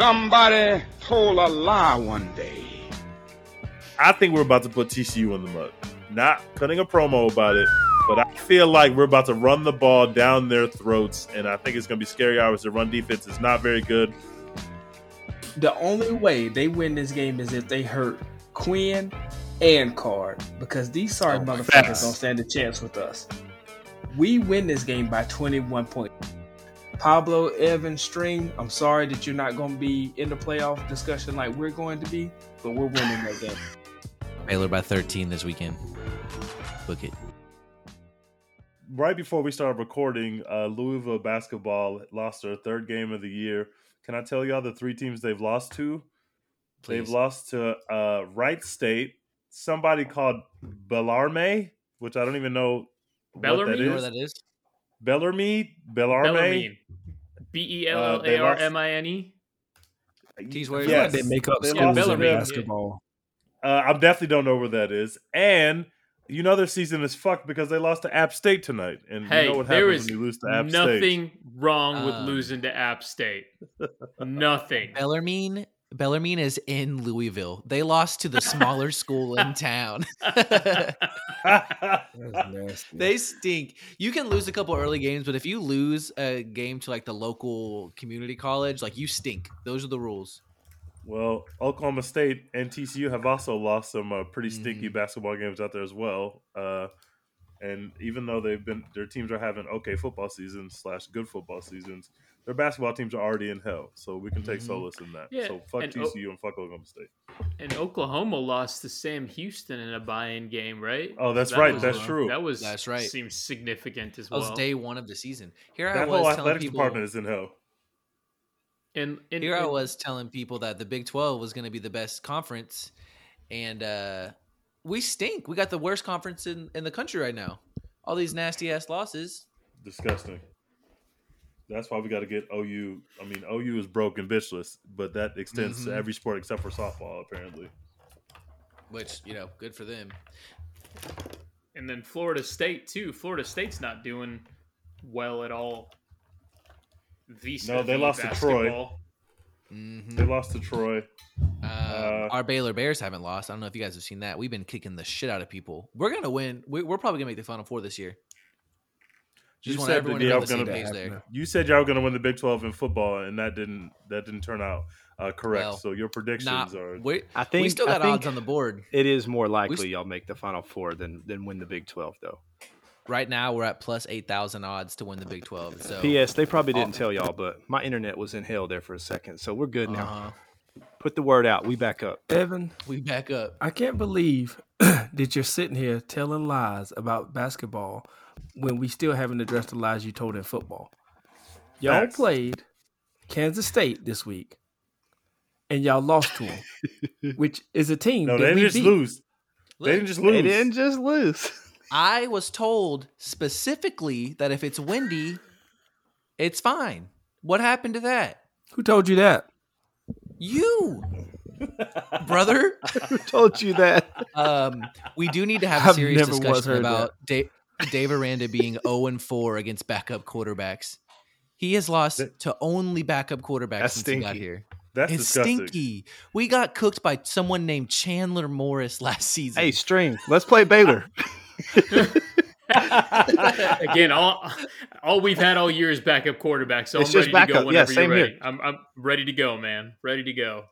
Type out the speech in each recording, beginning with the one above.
Somebody told a lie one day. I think we're about to put TCU in the mud. Not cutting a promo about it, but I feel like we're about to run the ball down their throats, and I think it's going to be scary hours. The run defense is not very good. The only way they win this game is if they hurt Quinn and Card because these sorry Oh, motherfuckers facts. don't stand a chance with us. We win this game by 21 points. Pablo Evan, String, I'm sorry that you're not going to be in the playoff discussion like we're going to be, but we're winning that game. Baylor by 13 this weekend. Book it. Right before we started recording, uh, Louisville basketball lost their third game of the year. Can I tell y'all the three teams they've lost to? They've lost to uh, Wright State, somebody called Bellarme, which I don't even know Bellarmine? what You know that where is. that is? Bellarmine, Bellarme. Bellarmine. B E L L A R M I N E. Tease where Yes. They make up They schools lost in basketball. Uh, I definitely don't know where that is. And you know their season is fucked because they lost to App State tonight. And Hey, you know what happens is when you lose to App State. nothing wrong with Um, losing to App State. nothing. Bellarmine. Bellarmine is in Louisville. They lost to the smaller school in town. Nasty. they stink. You can lose a couple early games, but if you lose a game to like the local community college, like you stink. Those are the rules. Well, Oklahoma State and TCU have also lost some uh, pretty stinky Mhm. basketball games out there as well. Uh, and even though they've been, their teams are having okay football seasons slash good football seasons, their basketball teams are already in hell. So we can take Mhm. solace in that. Yeah, so fuck and O- TCU and fuck Oklahoma State. and Oklahoma lost to Sam Houston in a buy-in game, right? Oh, that's That right. was- That's true. That was That's right. Seems significant as That well. was day one of the season. Here I was whole telling athletics people. department is in hell. and, and Here I was telling people that the Big 12 was going to be the best conference, and uh, we stink. We got the worst conference in, in the country right now. All these nasty ass losses. Disgusting. That's why we got to get OU. I mean, OU is broken bitchless, but that extends to Mhm. every sport except for softball, apparently. Which you know, good for them. And then Florida State too. Florida State's not doing well at all. Visa No, they lost to Troy. basketball. Mhm. They lost to Troy. Um, Uh, our Baylor Bears haven't lost. I don't know if you guys have seen that. We've been kicking the shit out of people. We're gonna win. We're probably gonna make the Final Four this year. You Just want said everyone that to be y'all on the gonna- page there. You said y'all were going to win the Big Twelve in football, and that didn't that didn't turn out uh, correct. Well, so your predictions Not, are we, I think we still got think odds on the board. It is more likely st- y'all make the Final Four than than win the Big Twelve, though. Right now, we're at plus eight thousand odds to win the Big Twelve. So P.S. They probably didn't Oh. tell y'all, but my internet was in hell there for a second, so we're good now. uh-huh. Put the word out. We back up. Evan, we back up. I can't believe that you're sitting here telling lies about basketball when we still haven't addressed the lies you told in football. Y'all Facts. played Kansas State this week, and y'all lost to them, which is a team no. that They we didn't just beat. lose. They didn't just lose. They didn't just lose. I was told specifically that if it's windy, it's fine. What happened to that? Who told you that? You, brother. Who told you that? Um, we do need to have a I've serious discussion about Dave, Dave Aranda being 0 and 4 against backup quarterbacks. He has lost That- to only backup quarterbacks That's since he got here. That's it's disgusting. stinky. We got cooked by someone named Chandler Morris last season. hey, string. Let's play Baylor. Again, all all we've had all year is backup quarterback, so It's I'm just ready to backup. go Yeah, whenever same you're here. I'm I'm ready to go, man. Ready to go.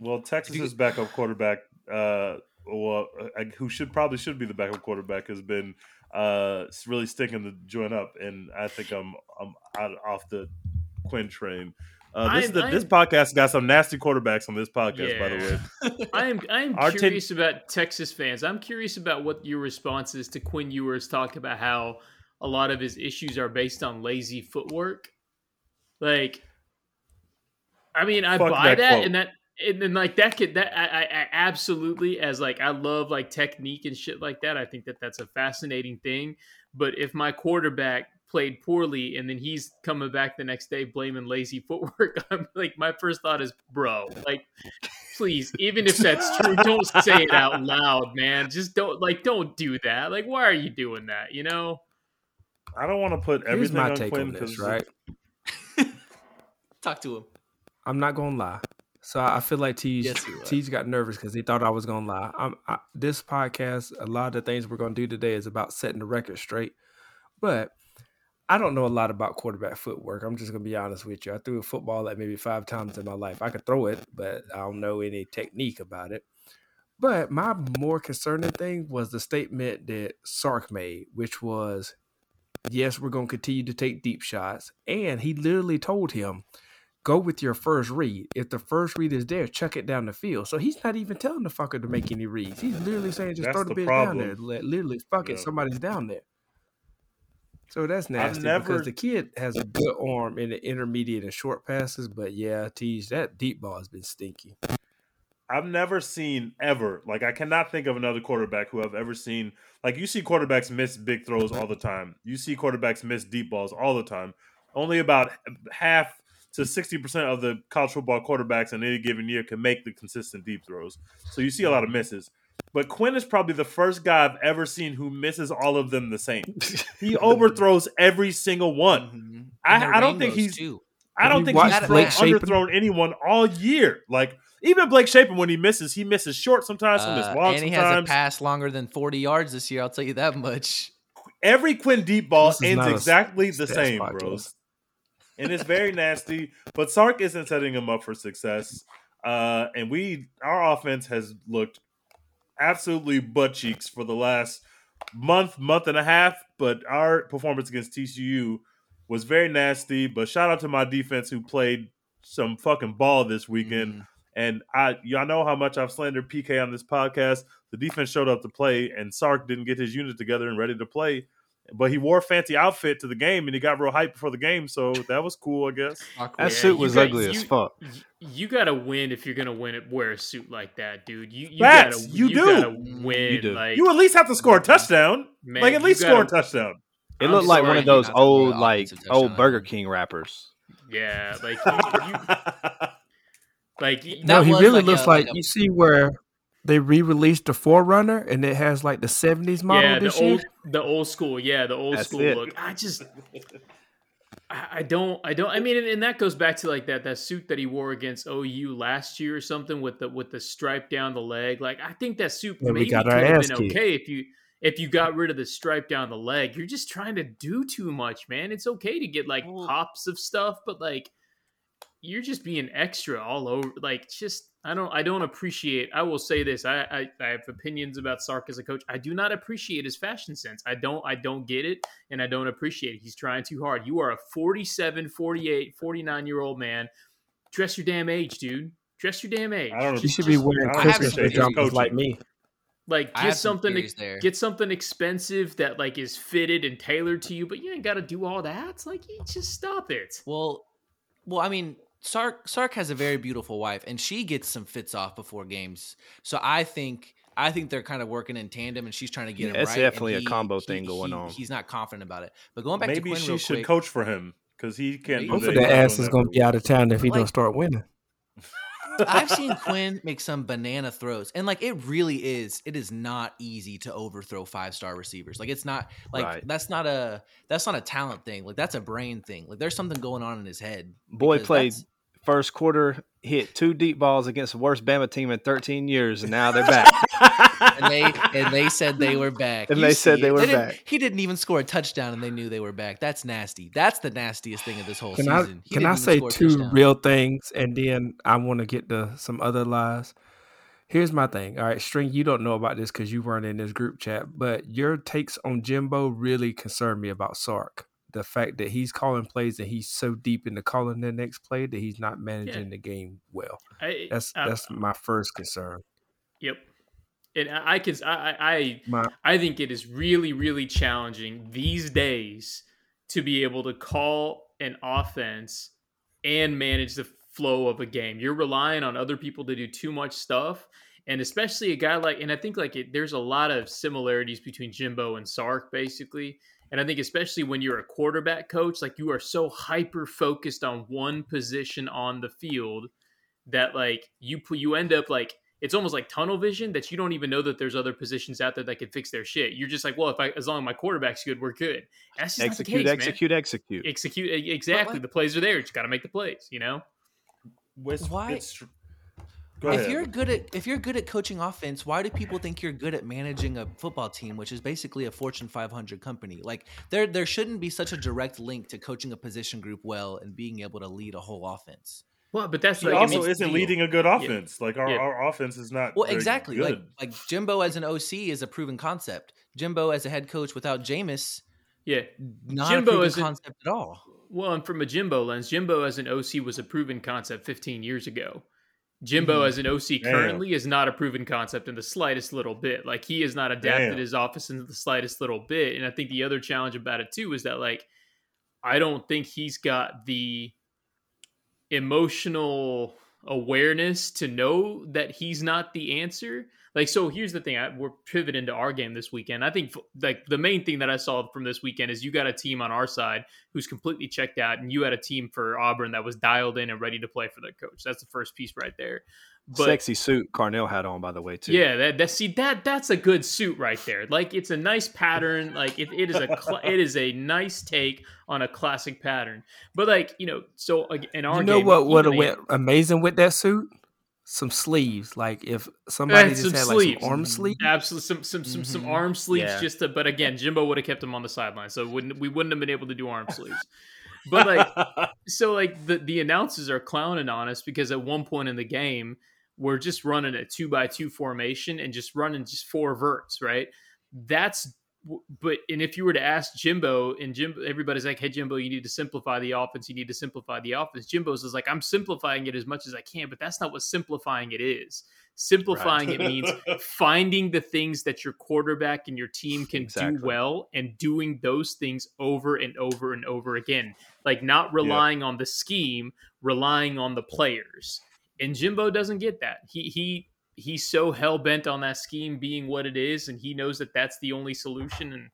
Well, Texas's backup quarterback, uh, well, uh, who should probably should be the backup quarterback, has been uh, really sticking the joint up, and I think I'm I'm out off the Quinn train. Uh, this I'm- the, this podcast got some nasty quarterbacks on this podcast, by the way. I am I am Our ten- curious about Texas fans. I'm curious about what your response is to Quinn Ewers talk about how a lot of his issues are based on lazy footwork. Like, I mean, I Fuck buy that that, and that and then like that could that I, I, I absolutely as like I love like technique and shit like that. I think that that's a fascinating thing. But if my quarterback played poorly and then he's coming back the next day blaming lazy footwork, I'm like my first thought is, bro, like please, even if that's true, don't say it out loud, man. Just don't like don't do that. Like why are you doing that? You know? I don't want to put Here's everything my on take Quinn on this, right? Talk to him. I'm not gonna lie. So I feel like Teej Yes. Got nervous because he thought I was gonna lie. I'm, I, this podcast, a lot of the things we're gonna do today is about setting the record straight. But I don't know a lot about quarterback footwork. I'm just gonna be honest with you. I threw a football like maybe five times in my life. I could throw it, but I don't know any technique about it. But my more concerning thing was the statement that Sark made, which was, "Yes, we're going to continue to take deep shots," and he literally told him, "Go with your first read. If the first read is there, chuck it down the field." So he's not even telling the fucker to make any reads. He's literally saying, "Just That's throw the, the bitch down there. problem. Let- Literally, fuck it, somebody's down there." So that's nasty never- because the kid has a good arm in the intermediate and short passes, but yeah, tease that deep ball has been stinky. I've never seen ever like I cannot think of another quarterback who I've ever seen like you see quarterbacks miss big throws all the time. You see quarterbacks miss deep balls all the time. Only about half to sixty percent of the college football quarterbacks in any given year can make the consistent deep throws. So you see a lot of misses. But Quinn is probably the first guy I've ever seen who misses all of them the same. He overthrows every single one. Mhm. I- I don't think he's- too. I don't think he's Blake thrown, underthrown anyone all year. Like even Blake Shapen, when he misses, he misses short sometimes, he misses Uh, long and he has a sometimes. pass longer than 40 yards this year. I'll tell you that much. Every Quinn deep ball ends exactly the same, podcast. bros. And it's very nasty. But Sark isn't setting him up for success. Uh, and we, our offense has looked absolutely butt cheeks for the last month, month and a half. But our performance against TCU was very nasty. But shout out to my defense who played some fucking ball this weekend. Mhm. And I, y'all know how much I've slandered PK on this podcast. The defense showed up to play, and Sark didn't get his unit together and ready to play. But he wore a fancy outfit to the game, and he got real hype before the game, so that was cool, I guess. That Yeah, suit was got- ugly as fuck. You gotta win if you're gonna win it. Wear a suit like that, dude. You, you Facts, gotta, you do. gotta win. you do. Like You at least have to score a touchdown. man, like at you least score a touchdown. It I'm looked like one of those not to throw old, like old. Burger King wrappers. Yeah, like you, you like No, he really like looks a- like, like a- you see where they re-released the 4Runner and it has like the '70s model yeah, the this year. old the old school. Yeah, the old That's school it. look. I just I I don't, I don't. I mean, and, and that goes back to like that that suit that he wore against OU last year or something with the with the stripe down the leg. Like, I think that suit Yeah, maybe could have been kicked. okay if you if you got rid of the stripe down the leg. You're just trying to do too much, man. It's okay to get like pops of stuff, but like you're just being extra all over. Like, just I don't, I don't appreciate. I will say this: I, I, I have opinions about Sark as a coach. I do not appreciate his fashion sense. I don't, I don't get it, and I don't appreciate it. He's trying too hard. You are a 47, 48, 49 year old man. Dress your damn age, dude. Dress your damn age. I don't You should be wearing I have Christmas some pajamas like me. Like get some something theories there. get something expensive that like is fitted and tailored to you, but you ain't got to do all that. It's like you just stop it. Well, well, I mean, Sark Sark has a very beautiful wife, and she gets some fits off before games. So I think I think they're kind of working in tandem, and she's trying to get him Yeah, it's right. and definitely a combo thing going he- on. He's not confident about it. But going back to Maybe Quinn she real should quick, coach for him because he can't. Maybe. do Both that. of He's their not doing asses that gonna be out of town if he Like- don't start winning. I've seen Quinn make some banana throws, and like it really is. It is not easy to overthrow five star receivers. Like it's not like Right. that's not a that's not a talent thing. Like that's a brain thing. Like there's something going on in his head. Boy because played that's- first quarter, hit two deep balls against the worst Bama team in 13 years, and now they're back. and they and they said they were back. And You they said see they it. were didn't- back. He didn't even score a touchdown, and they knew they were back. That's nasty. That's the nastiest thing of this whole Can I season. He can I say two real things and then I want to get to some other lies? Here's my thing. All right, String, you don't know about this because you weren't in this group chat, but your takes on Jimbo really concern me about Sark. The fact that he's calling plays and he's so deep into calling the next play that he's not managing the game well. I, That's I- that's my first concern. Yep. And I, I can I, I I My I think it is really really challenging these days to be able to call an offense and manage the flow of a game. You're relying on other people to do too much stuff, and especially a guy like and I think like it, there's a lot of similarities between Jimbo and Sark basically. And I think especially when you're a quarterback coach, like you are so hyper focused on one position on the field that like you put you end up like it's almost like tunnel vision that you don't even know that there's other positions out there that could fix their shit. You're just like, well, if I as long as my quarterback's good, we're good. That's just execute, not the case, execute, execute. man. Execute e- exactly. like- the plays are there. You just got to make the plays. You know. It's, Why- It's, tr- go if ahead. you're good at if you're good at coaching offense, why do people think you're good at managing a football team, which is basically a Fortune 500 company? Like there there shouldn't be such a direct link to coaching a position group well and being able to lead a whole offense. Well, but that's he like, I also isn't deal. leading a good offense. Like our, Yeah. our offense is not. Well, very exactly. Like good. like Jimbo as an OC is a proven concept. Jimbo as a head coach without Jameis, yeah. not Jimbo a proven isn't- concept at all. Well, and from a Jimbo lens, Jimbo as an OC was a proven concept 15 years ago. Jimbo Mhm. as an OC Damn. currently is not a proven concept in the slightest little bit. Like he has not adapted Damn. his office in the slightest little bit. And I think the other challenge about it too is that like I don't think he's got the emotional awareness to know that he's not the answer. Like, so here's the thing: I, we're pivoting to our game this weekend. I think, like, the main thing that I saw from this weekend is you got a team on our side who's completely checked out, and you had a team for Auburn that was dialed in and ready to play for their coach. That's the first piece right there. But Sexy suit Carnell had on, by the way, too. yeah, that, that see that that's a good suit right there. Like it's a nice pattern. Like it, it is a cl- it is a nice take on a classic pattern. But like you know, so in our You know game, what would have went amazing with that suit? Some sleeves. Like if somebody just some had sleeves. like some arm sleeves. Absolutely, some some some, some Mhm. arm sleeves. Yeah. Just to, but again, Jimbo would have kept him on the sideline, so wouldn't we wouldn't have been able to do arm sleeves. But like, so like the the announcers are clowning on us because at one point in the game we're just running a two by two formation and just running just four verts, right? That's but and if you were to ask Jimbo and Jimbo, everybody's like, "Hey Jimbo, you need to simplify the offense. You need to simplify the offense." Jimbo's is like, "I'm simplifying it as much as I can, but that's not what simplifying it is. Simplifying Right. it means finding the things that your quarterback and your team can Exactly. do well and doing those things over and over and over again. Like not relying on the scheme, relying on the players. And Jimbo doesn't get that. He he he's so hell bent on that scheme being what it is, and he knows that that's the only solution. And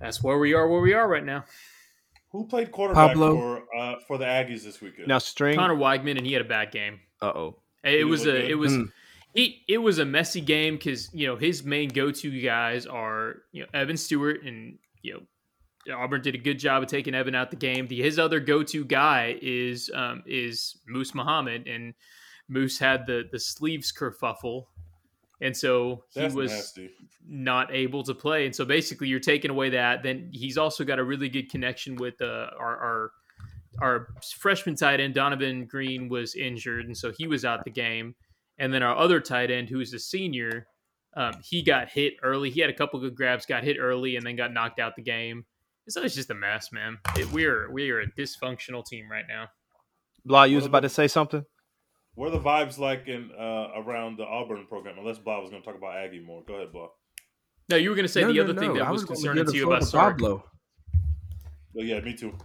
that's where we are, where we are right now. Who played quarterback Pablo. for uh, for the Aggies this weekend? Now, string. Conner Weigman, and he had a bad game. Uh oh. It He was a it was he it was a messy game because you know his main go to guys are you know Evan Stewart and you know Auburn did a good job of taking Evan out the game. The, his other go to guy is um, is Moose Muhammad and Moose had the the sleeves kerfuffle. And so he That's was nasty. not able to play. And so basically, you're taking away that. Then he's also got a really good connection with uh, our, our our freshman tight end Donovan Green was injured, and so he was out the game. And then our other tight end, who's a senior, um, he got hit early. He had a couple good grabs, got hit early, and then got knocked out the game. So it's just a mess, man. It, we're we are a dysfunctional team right now. Blah, you was about about- to say something? What are the vibes like in uh, around the Auburn program? Unless Blah was going to talk about Aggie more. Go ahead, Blah. No, you were going to say No, the no, other thing that I was gonna concerning to you floor about Sark. Pablo. But yeah, me too.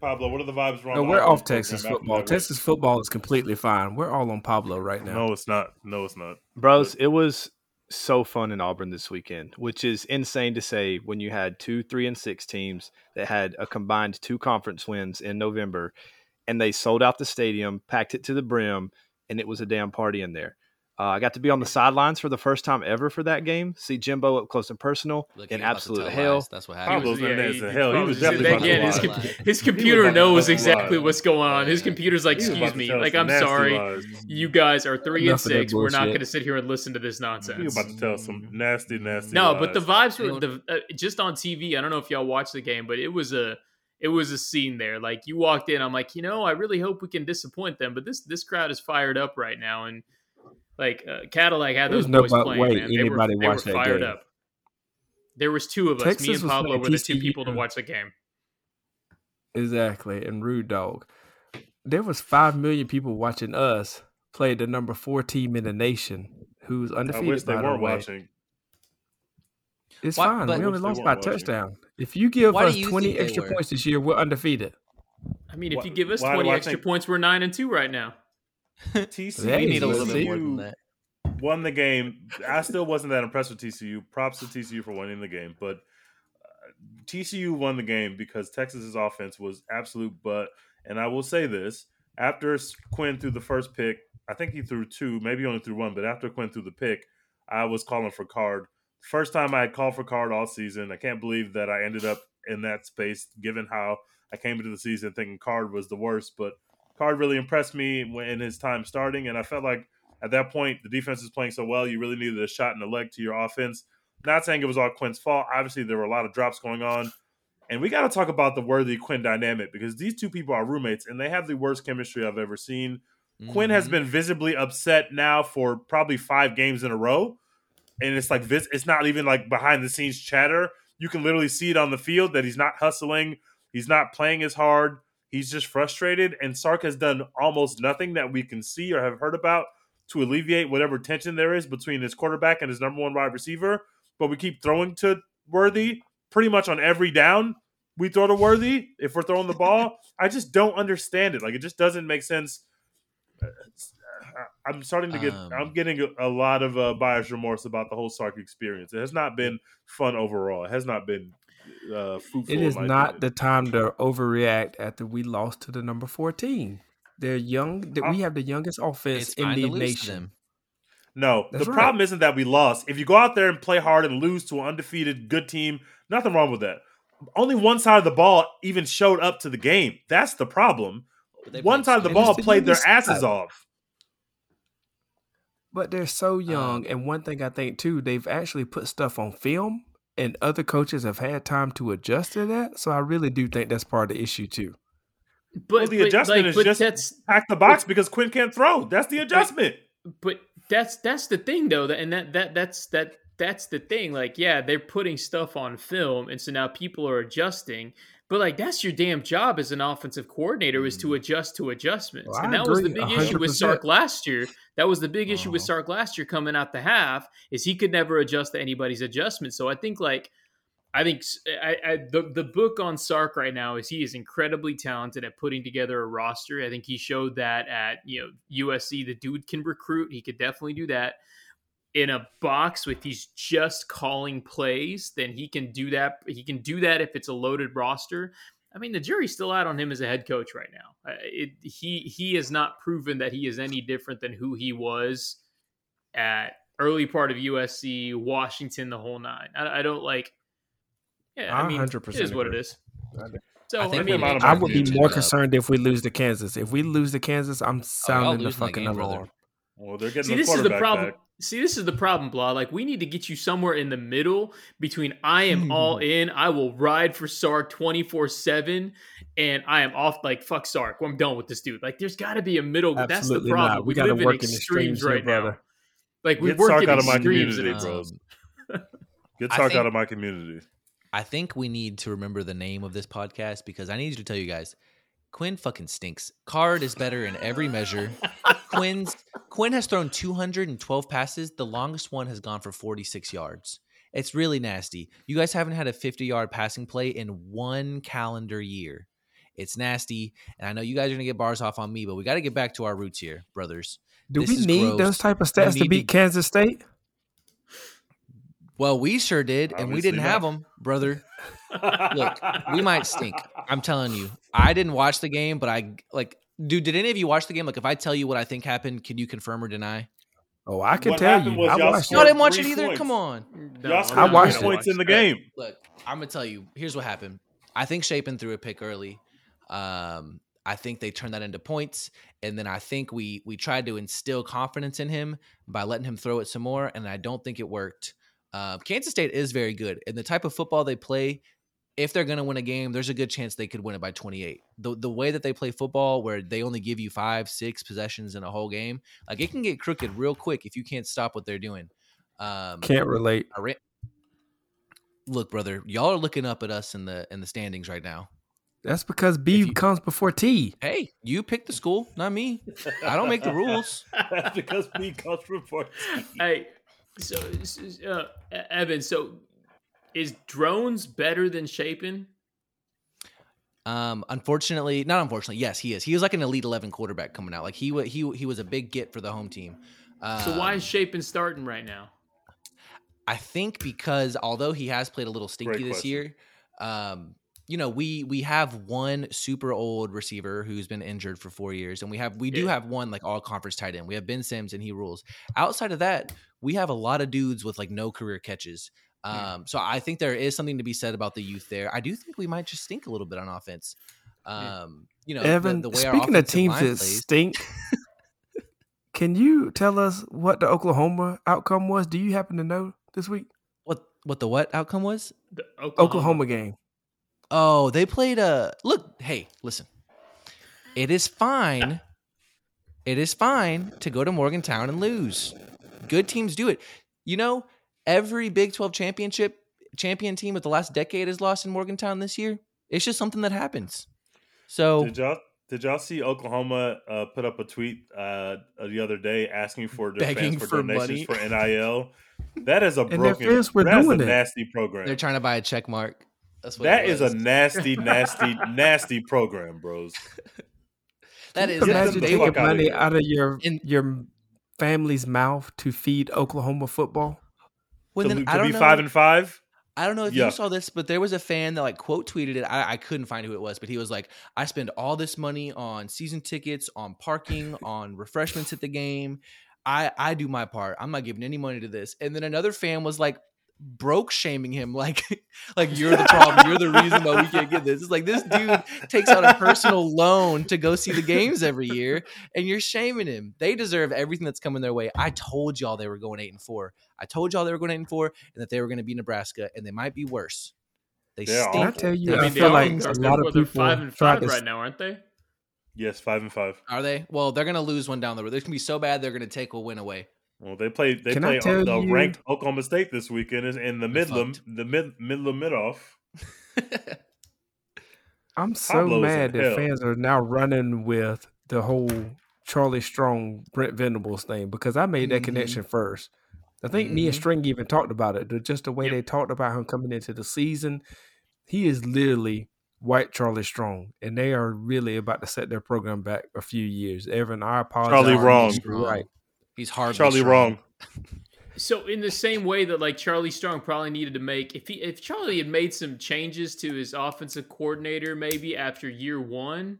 Pablo, what are the vibes around? No, we're Auburn off Texas football. Texas football is completely fine. We're all on Pablo right now. No, it's not. No, it's not. Bros, it was so fun in Auburn this weekend, which is insane to say when you had two, three, and six teams that had a combined two conference wins in November, and they sold out the stadium, packed it to the brim, and it was a damn party in there. Uh, I got to be on the sidelines for the first time ever for that game. See Jimbo up close and personal Look, in he about to absolute hell. lies. That's what He happened. Pablo's was- in yeah, there he- as hell. He was said definitely that about to again, his, lie. com- his He computer was about to knows lie. exactly what's going on. His Yeah. computer's like, He was about excuse to me, tell us like some I'm nasty sorry, lies. you guys are three and Enough of that six. We're not going to sit here and listen to this He was nonsense. about to tell some nasty, nasty. No, lies. but the vibes were the uh, just on TV. I don't know if y'all watched the game, but it was a it was a scene there. Like you walked in, I'm like, you know, I really hope we can disappoint them, but this this crowd is fired up right now, and like uh, Cadillac had There's those no boys bu- playing. way man. They were, anybody they were watched that fired game. up. There was two of us. Texas Me and Pablo were the two people to watch the game. Exactly. And Rude Dog. There was five million people watching us play the number four team in the nation who's I undefeated. wish they by the weren't way. watching. It's Why- fine. we only lost by a weren't watching. touchdown. If you give Why us you twenty extra points this year, we're undefeated. I mean, if Why- you give us 20 extra think- points, we're nine and two right now. TCU, We need a little bit more than that. won the game. I still wasn't that impressed with TCU. Props to TCU for winning the game, but uh, TCU won the game because Texas's offense was absolute butt. And I will say this: after Quinn threw the first pick, I think he threw two, maybe only threw one, but after Quinn threw the pick, I was calling for Card. First time I had called for Card all season. I can't believe that I ended up in that space, given how I came into the season thinking Card was the worst. But Card really impressed me when in his time starting, and I felt like at that point the defense is playing so well, you really needed a shot in the leg to your offense. Not saying it was all Quinn's fault. Obviously, there were a lot of drops going on. And we got to talk about the Worthy Quinn dynamic because these two people are roommates and they have the worst chemistry I've ever seen. Quinn has Mhm. been visibly upset now for probably five games in a row. And it's like this it's not even like behind the scenes chatter. You can literally see it on the field that he's not hustling, he's not playing as hard, he's just frustrated. And Sark has done almost nothing that we can see or have heard about to alleviate whatever tension there is between his quarterback and his number one wide receiver. But we keep throwing to Worthy pretty much on every down. We throw to Worthy if we're throwing the ball. I just don't understand it. Like it just doesn't make sense. Uh, I'm starting to get. Um, I'm getting a, a lot of uh, buyer's remorse about the whole Sark experience. It has not been fun overall. It has not been uh, fruitful. It in is my not opinion. the time to overreact after we lost to the number 14. They're young. that We have the youngest offense in the to lose to nation. No, That's the right. problem isn't that we lost. If you go out there and play hard and lose to an undefeated good team, nothing wrong with that. Only one side of the ball even showed up to the game. That's the problem. One side of the ball played their asses off. But they're so young. Um, and one thing I think, too, they've actually put stuff on film, and other coaches have had time to adjust to that. So I really do think that's part of the issue, too. But, Well, the but, adjustment like, is but just that's pack the box because Quinn can't throw. That's the adjustment. but that's that's the thing though that and that that that's that that's the thing like yeah they're putting stuff on film and so now people are adjusting but like that's your damn job as an offensive coordinator is to adjust to adjustments Well, and that was the big issue with sark last year that was the big issue with sark last year coming out the half is he could never adjust to anybody's adjustments. so i think like I think I, I, the the book on Sark right now is he is incredibly talented at putting together a roster. I think he showed that at you know USC. The dude can recruit. He could definitely do that in a box with he's just calling plays. Then he can do that. He can do that if it's a loaded roster. I mean, the jury's still out on him as a head coach right now. Uh, It, he he has not proven that he is any different than who he was at early part of USC, Washington, the whole nine. I, I don't like. Yeah, I I mean, 100% it is what it agree. is. I do. So I I, mean, we it- might I would be Muted more up. concerned if we lose to Kansas. If we lose to Kansas, I'm sounding the fucking alarm. Well, they're getting See, the this is the problem. back. See, this is the problem, blah. Like, we need to get you somewhere in the middle between I am hmm. all in, I will ride for Sark 24 7, and I am off, like, fuck Sark. I'm done with this dude. Like, there's got to be a middle. That's the problem. not. We We, gotta live in work in extremes extremes here, right now. brother. Like, we Get work Sark in out of my community, bro. Get I Sark think- out of my community. I think we need to remember the name of this podcast because I need you to tell you guys, Quinn fucking stinks. Card is better in every measure. Quinn's Quinn has thrown 212 passes. The longest one has gone for 46 yards. It's really nasty. You guys haven't had a 50 yard passing play in one calendar year. It's nasty, and I know you guys are gonna get bars off on me, but we got to get back to our roots here, brothers. Do This we need gross. those type of stats to beat to- Kansas State? Well, we sure did, and we didn't not. have them, brother. Look, we might stink. I'm telling you. I didn't watch the game, but I like dude, did any of you watch the game? Like if I tell you what I think happened, can you confirm or deny? Oh, I can What tell you. I watched No, I didn't watch it either. points. Come on. No, Y'all I watched three points no. in the game. Look, I'm gonna tell you. Here's what happened. I think Shapen threw a pick early. Um, I think they turned that into points, and then I think we we tried to instill confidence in him by letting him throw it some more, and I don't think it worked. Uh, Kansas State is very good, and the type of football they play. If they're going to win a game, there's a good chance they could win it by 28. The the way that they play football, where they only give you five, six possessions in a whole game, like it can get crooked real quick if you can't stop what they're doing. Um, Can't relate. I ran- Look, brother, y'all are looking up at us in the in the standings right now. That's because B you- comes before T. Hey, you pick the school, not me. I don't make the rules. That's because B comes before T. Hey, so uh, Evan, so is drones better than Shapen? Um, unfortunately, not unfortunately, yes, he is. He was like an elite eleven quarterback coming out. Like he wa- he he was a big get for the home team. Um, So why is Shapen starting right now? I think because although he has played a little stinky Great this question. year, um, you know, we we have one super old receiver who's been injured for four years, and we have we do have one like all conference tight end. We have Ben Sims, and he rules. Outside of that, we have a lot of dudes with like no career catches. Um, so I think there is something to be said about the youth there. I do think we might just stink a little bit on offense. Um, you know, Evan, the, the way our speaking of teams that plays- stink, can you tell us what the Oklahoma outcome was? Do you happen to know this week? what what the what outcome was? The Oklahoma game. Oh, they played a look. Hey, listen. It is fine. It is fine to go to Morgantown and lose. Good teams do it. You know, every Big 12 championship champion team of the last decade has lost in Morgantown this year. It's just something that happens. So Did y'all did y'all see Oklahoma uh, put up a tweet uh, the other day asking for their Begging fans for, for donations money. for NIL? That is a their broken. fans were that's doing a it. nasty program. they're trying to buy a check mark. That's what That it is a nasty, nasty, nasty program, bros. that Can Imagine taking were, fuck outta money out of your In- your family's mouth to feed Oklahoma football. when to then, to I don't be know, five and five. I don't know if Yuck. you saw this, but there was a fan that like quote tweeted it. I, I couldn't find who it was, but he was like, "I spend all this money on season tickets, on parking, on refreshments at the game. I I do my part. I'm not giving any money to this." And then another fan was like, broke shaming him, like like you're the problem. You're the reason why we can't get this. It's like this dude takes out a personal loan to go see the games every year, and you're shaming him. They deserve everything that's coming their way. I told y'all they were going eight and four. I told y'all they were going eight and four, and that they were going to be Nebraska, and they might be worse. They They are Can I tell you? They I I mean, they feel like they're- a they're- lot well, of they're people five and five right now, aren't they? Yes, five and five. Are they? Well, they're going to lose one down the road. They're going to be so bad they're going to take a win away. Well, they play. They Can play the you- ranked Oklahoma State this weekend in- in the They're Midland, the mid Midland mid off. I'm so Pablo's mad that hell. fans are now running with the whole Charlie Strong, Brent Venables thing because I made that Mhm. connection first. I think me and. String even talked about it. Just the way Yep. they talked about him coming into the season, he is literally white Charlie Strong, and they are really about to set their program back a few years. Evan, I apologize. Charlie wrong. Right. He's hard. Charlie wrong. So in the same way that like Charlie Strong probably needed to make if he if Charlie had made some changes to his offensive coordinator maybe after year one,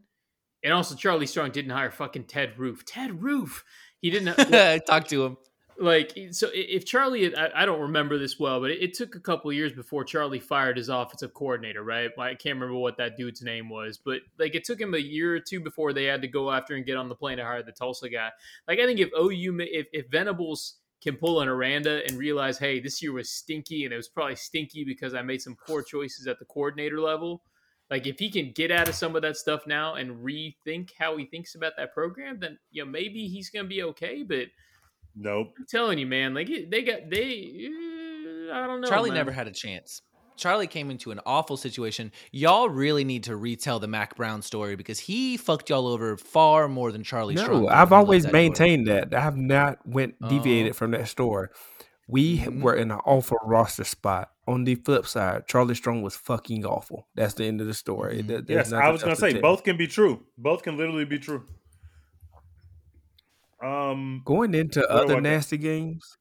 and also Charlie Strong didn't hire fucking Ted Roof. Ted Roof. He didn't Talk to him. Like so if Charlie had, I, don't remember this well, but it, it took a couple years before Charlie fired his offensive coordinator, right? I can't remember what that dude's name was, but like it took him a year or two before they had to go after and get on the plane to hire the Tulsa guy. Like I think if OU if, if Venables can pull an Aranda and realize, hey, this year was stinky and it was probably stinky because I made some poor choices at the coordinator level. Like if he can get out of some of that stuff now and rethink how he thinks about that program, then you know maybe he's gonna be okay. But Nope. I'm telling you, man, like they got they. uh, I don't know. Charlie man. never had a chance. Charlie came into an awful situation. Y'all really need to retell the Mack Brown story because he fucked y'all over far more than Charlie No, did I've when he left always that door. maintained that. I have not went Oh. deviated from that story. We Mhm. were in an awful roster spot. On the flip side, Charlie Strong was fucking awful. That's the end of the story. Mhm. There- there's Yes, I was going else to say tell. both can be true. Both can literally be true. Um, Going into Where do other go? nasty games,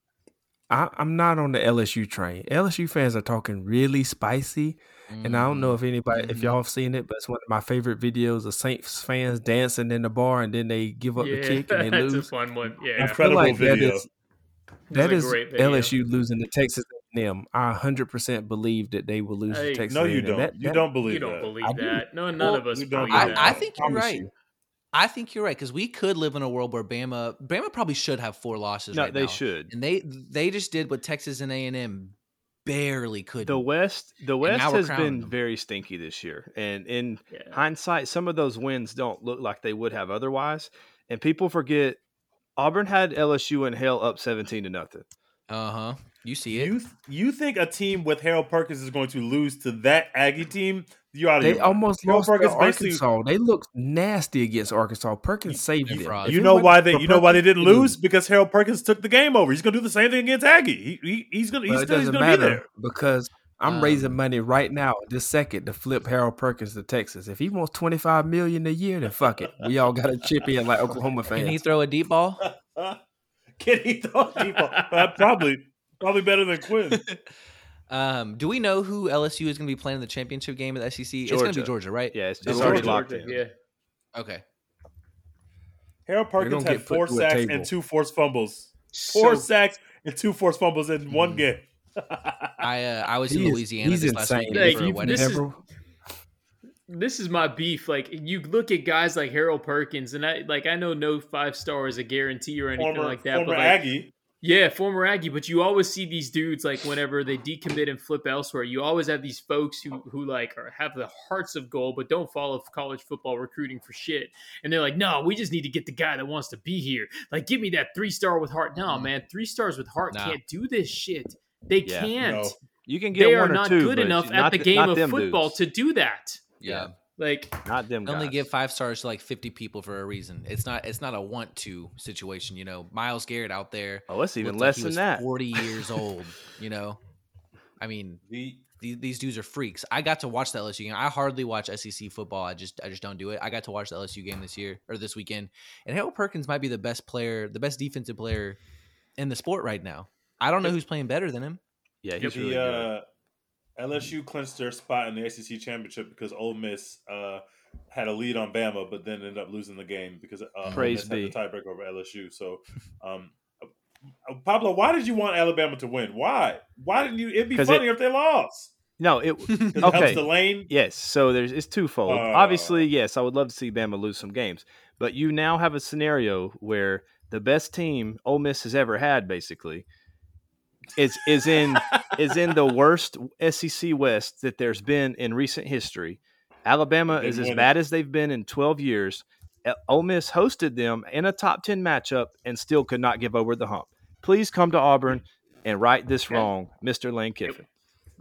I, I'm not on the LSU train. LSU fans are talking really spicy, and I don't know if anybody, if Mhm. y'all have seen it, but it's one of my favorite videos of Saints fans dancing in the bar, and then they give up yeah, the kick and they that's a lose. fun one. Yeah, feel Incredible like video. is that a is great video. LSU losing to Texas A&M. I 100% believe that they will lose Hey, to Texas no, you A&M. don't. That- you don't believe you don't that. believe I do. that. No, none Well, of us don't believe I, that. I think you're right. you. I think you're right because we could live in a world where Bama, Bama probably should have four losses No, right they now, should. and they they just did what Texas and A and M barely could. The West, the West has been them. very stinky this year, and in Yeah. hindsight, some of those wins don't look like they would have otherwise. And people forget Auburn had LSU in hell up seventeen to nothing. Uh huh. You see it. You th- you think a team with Harold Perkins is going to lose to that Aggie team? You out of They your almost Harold lost to Perkins basically- Arkansas. They looked nasty against Arkansas. Perkins saved they're them. You know wasn't why they for you know why they didn't lose because Harold Perkins took the game over. He's going to do the same thing against Aggie. He, he he's going to he's it still he's doesn't going to be matter there. because I'm Um, raising money right now, this second, to flip Harold Perkins to Texas. If he wants 25 million a year, then fuck it. We all got to chip in like Oklahoma fans. Can he throw a deep ball? Can he throw people? Uh, probably probably better than Quinn. Um, do we know who LSU is going to be playing in the championship game at the SEC? It's going to be Georgia. Georgia, right? Yeah, it's, It's it's already Georgia. locked in. Yeah. Okay. Harold Perkins had four sacks and two forced fumbles. Four So- sacks and two forced fumbles in one Mhm. game. I uh, I was in He is- Louisiana he's this last insane. weekend Hey, for a wedding. this is- this is my beef. Like you look at guys like Harold Perkins, and I like I know no five star is a guarantee or anything Former, like that. former but like, Aggie. Yeah, former Aggie. But you always see these dudes like whenever they decommit and flip elsewhere. You always have these folks who who like are, have the hearts of gold, but don't follow college football recruiting for shit. And they're like, no, we just need to get the guy that wants to be here. Like, give me that three star with heart. No, mm-hmm. man, three stars with heart Nah. can't do this shit. They Yeah. can't. No. You can get They one are or not two, good but enough not at the th- game not of football dudes. to do that. Yeah. Like, not them They only guys. give five stars to like 50 people for a reason. It's not it's not a want to situation, you know. Myles Garrett out there Oh, it's even less like than that. 40 years old, you know. I mean, The these, these dudes are freaks. I got to watch the LSU game. I hardly watch SEC football. I just I just don't do it. I got to watch the LSU game this year or this weekend. And Harold Perkins might be the best player, the best defensive player in the sport right now. I don't know who's playing better than him. Yeah, he's the really good. uh, LSU clinched their spot in the ACC championship because Ole Miss uh, had a lead on Bama, but then ended up losing the game because uh, Ole Miss be. had the tiebreaker over LSU. So, um, uh, Pablo, why did you want Alabama to win? Why? Why didn't you? It'd be 'Cause it- if they lost. No, it Okay. helps the lane. Yes, so there's it's twofold. Uh. Obviously, yes, I would love to see Bama lose some games, but you now have a scenario where the best team Ole Miss has ever had, basically, is is in is in the worst SEC West that there's been in recent history. Alabama They've is as won it. bad as they've been in 12 years. Uh, Ole Miss hosted them in a top 10 matchup and still could not give over the hump. Please come to Auburn and right this Yeah. wrong, Mr. Lane Kiffin.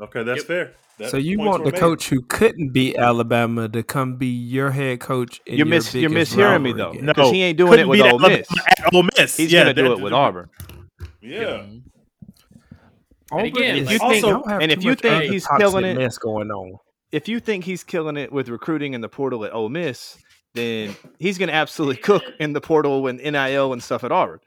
Okay, that's Yep. fair. That So you want the made. coach who couldn't beat Alabama to come be your head coach? In You're your you're mishearing me though, game? No. because he ain't doing Couldn't it with Ole Alabama Miss. Ole Miss. He's yeah, gonna do it with Auburn. Yeah. And again, if like- you think, Y'all and if you think he's killing it, mess going on. if you think he's killing it with recruiting in the portal at Ole Miss, then he's going to absolutely cook in the portal and NIL and stuff at Auburn.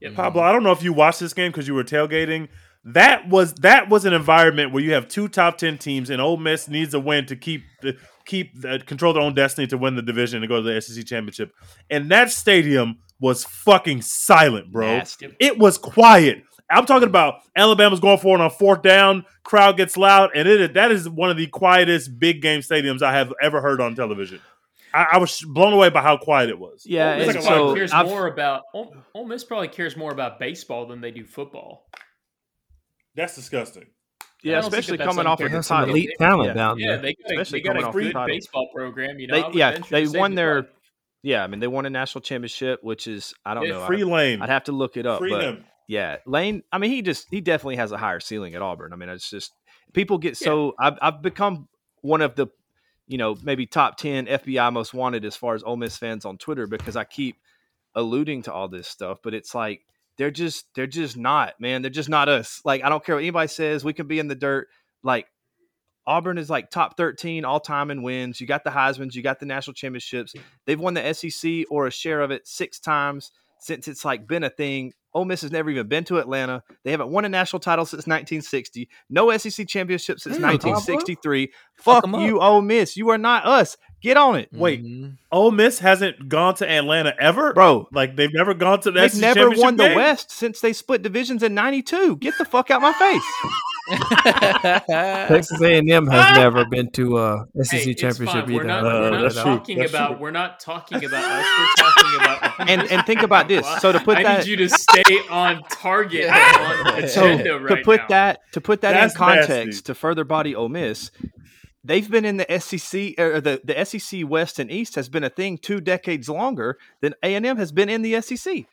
Yep. Mm-hmm. Pablo, I don't know if you watched this game because you were tailgating. That was that was an environment where you have two top ten teams, and Ole Miss needs a win to keep the keep the, control their own destiny to win the division and go to the SEC championship. And that stadium was fucking silent, bro. Nasty. It was quiet. I'm talking about Alabama's going for it on fourth down. Crowd gets loud, and it that is one of the quietest big game stadiums I have ever heard on television. I, I was blown away by how quiet it was. Yeah, Ole Miss It's like and a probably so cares I've- more about Ole, Ole Miss probably cares more about baseball than they do football. That's disgusting. yeah, I don't think especially coming off unfair. of the have some title. elite talent Yeah. down Yeah, there. they got Especially they got a off good title. baseball program. You know, They- yeah, they won their- like, Yeah, I mean they won a national championship, which is I don't Yeah, know. Free I'd, lane. I'd have to look it up, Free but him. Yeah, Lane. I mean, he just he definitely has a higher ceiling at Auburn. I mean, it's just people get so I've I've become one of the you know maybe top ten FBI most wanted as far as Ole Miss fans on Twitter because I keep alluding to all this stuff, but it's like they're just they're just not man. They're just not us. Like I don't care what anybody says. We can be in the dirt. Like Auburn is like top 13 all time in wins. You got the Heisman's, you got the national championships. They've won the SEC or a share of it six times since it's like been a thing. Ole Miss has never even been to Atlanta. They haven't won a national title since 1960. No SEC championship since Hmm, 1963. Fuck Fuck 'em up. you, Ole Miss. You are not us. Get on it, Wait, Mhm. Ole Miss hasn't gone to Atlanta ever, bro. Like they've never gone to the They've SEC never championship won the? West since they split divisions in '92. Get the fuck out my face. Texas A&M has ah! never been to uh, a SEC hey, championship fine. We're either. not, Uh, we're not that's true. talking That's about. true. We're not talking about us. We're talking about. And and think about this. So to put I that need you to stay on target on the so right to put now. that to put that That's in context nasty. to further body Ole Miss, they've been in the SEC or er, the, the SEC West and East has been a thing two decades longer than A and M has been in the SEC.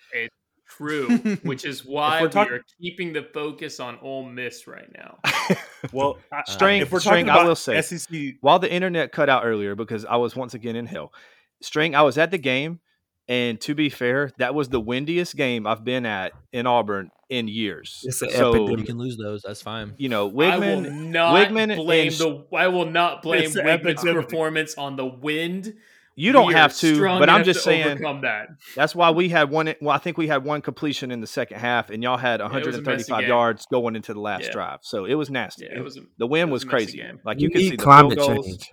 True, which is why we're we are keeping the focus on Ole Miss right now. Well, I- String- if we're String, talking I will say- SEC, While the internet cut out earlier because I was once again in hell, String, I was at the game, and to be fair, that was the windiest game I've been at in Auburn in years. It's an so epidemic. you can lose those. That's fine. you know I will Weigman. not Weigman blame and- the. I will not blame It's Weigman's epidemic. performance on the wind. You don't have to, but I'm just to saying. that. That's why we had one. Well, I think we had one completion in the second half, and y'all had was a 135 game. yards going into the last Yeah. drive. So it was nasty. Yeah, it was. A, the wind was, was crazy. game. Like We you can need see the climate change.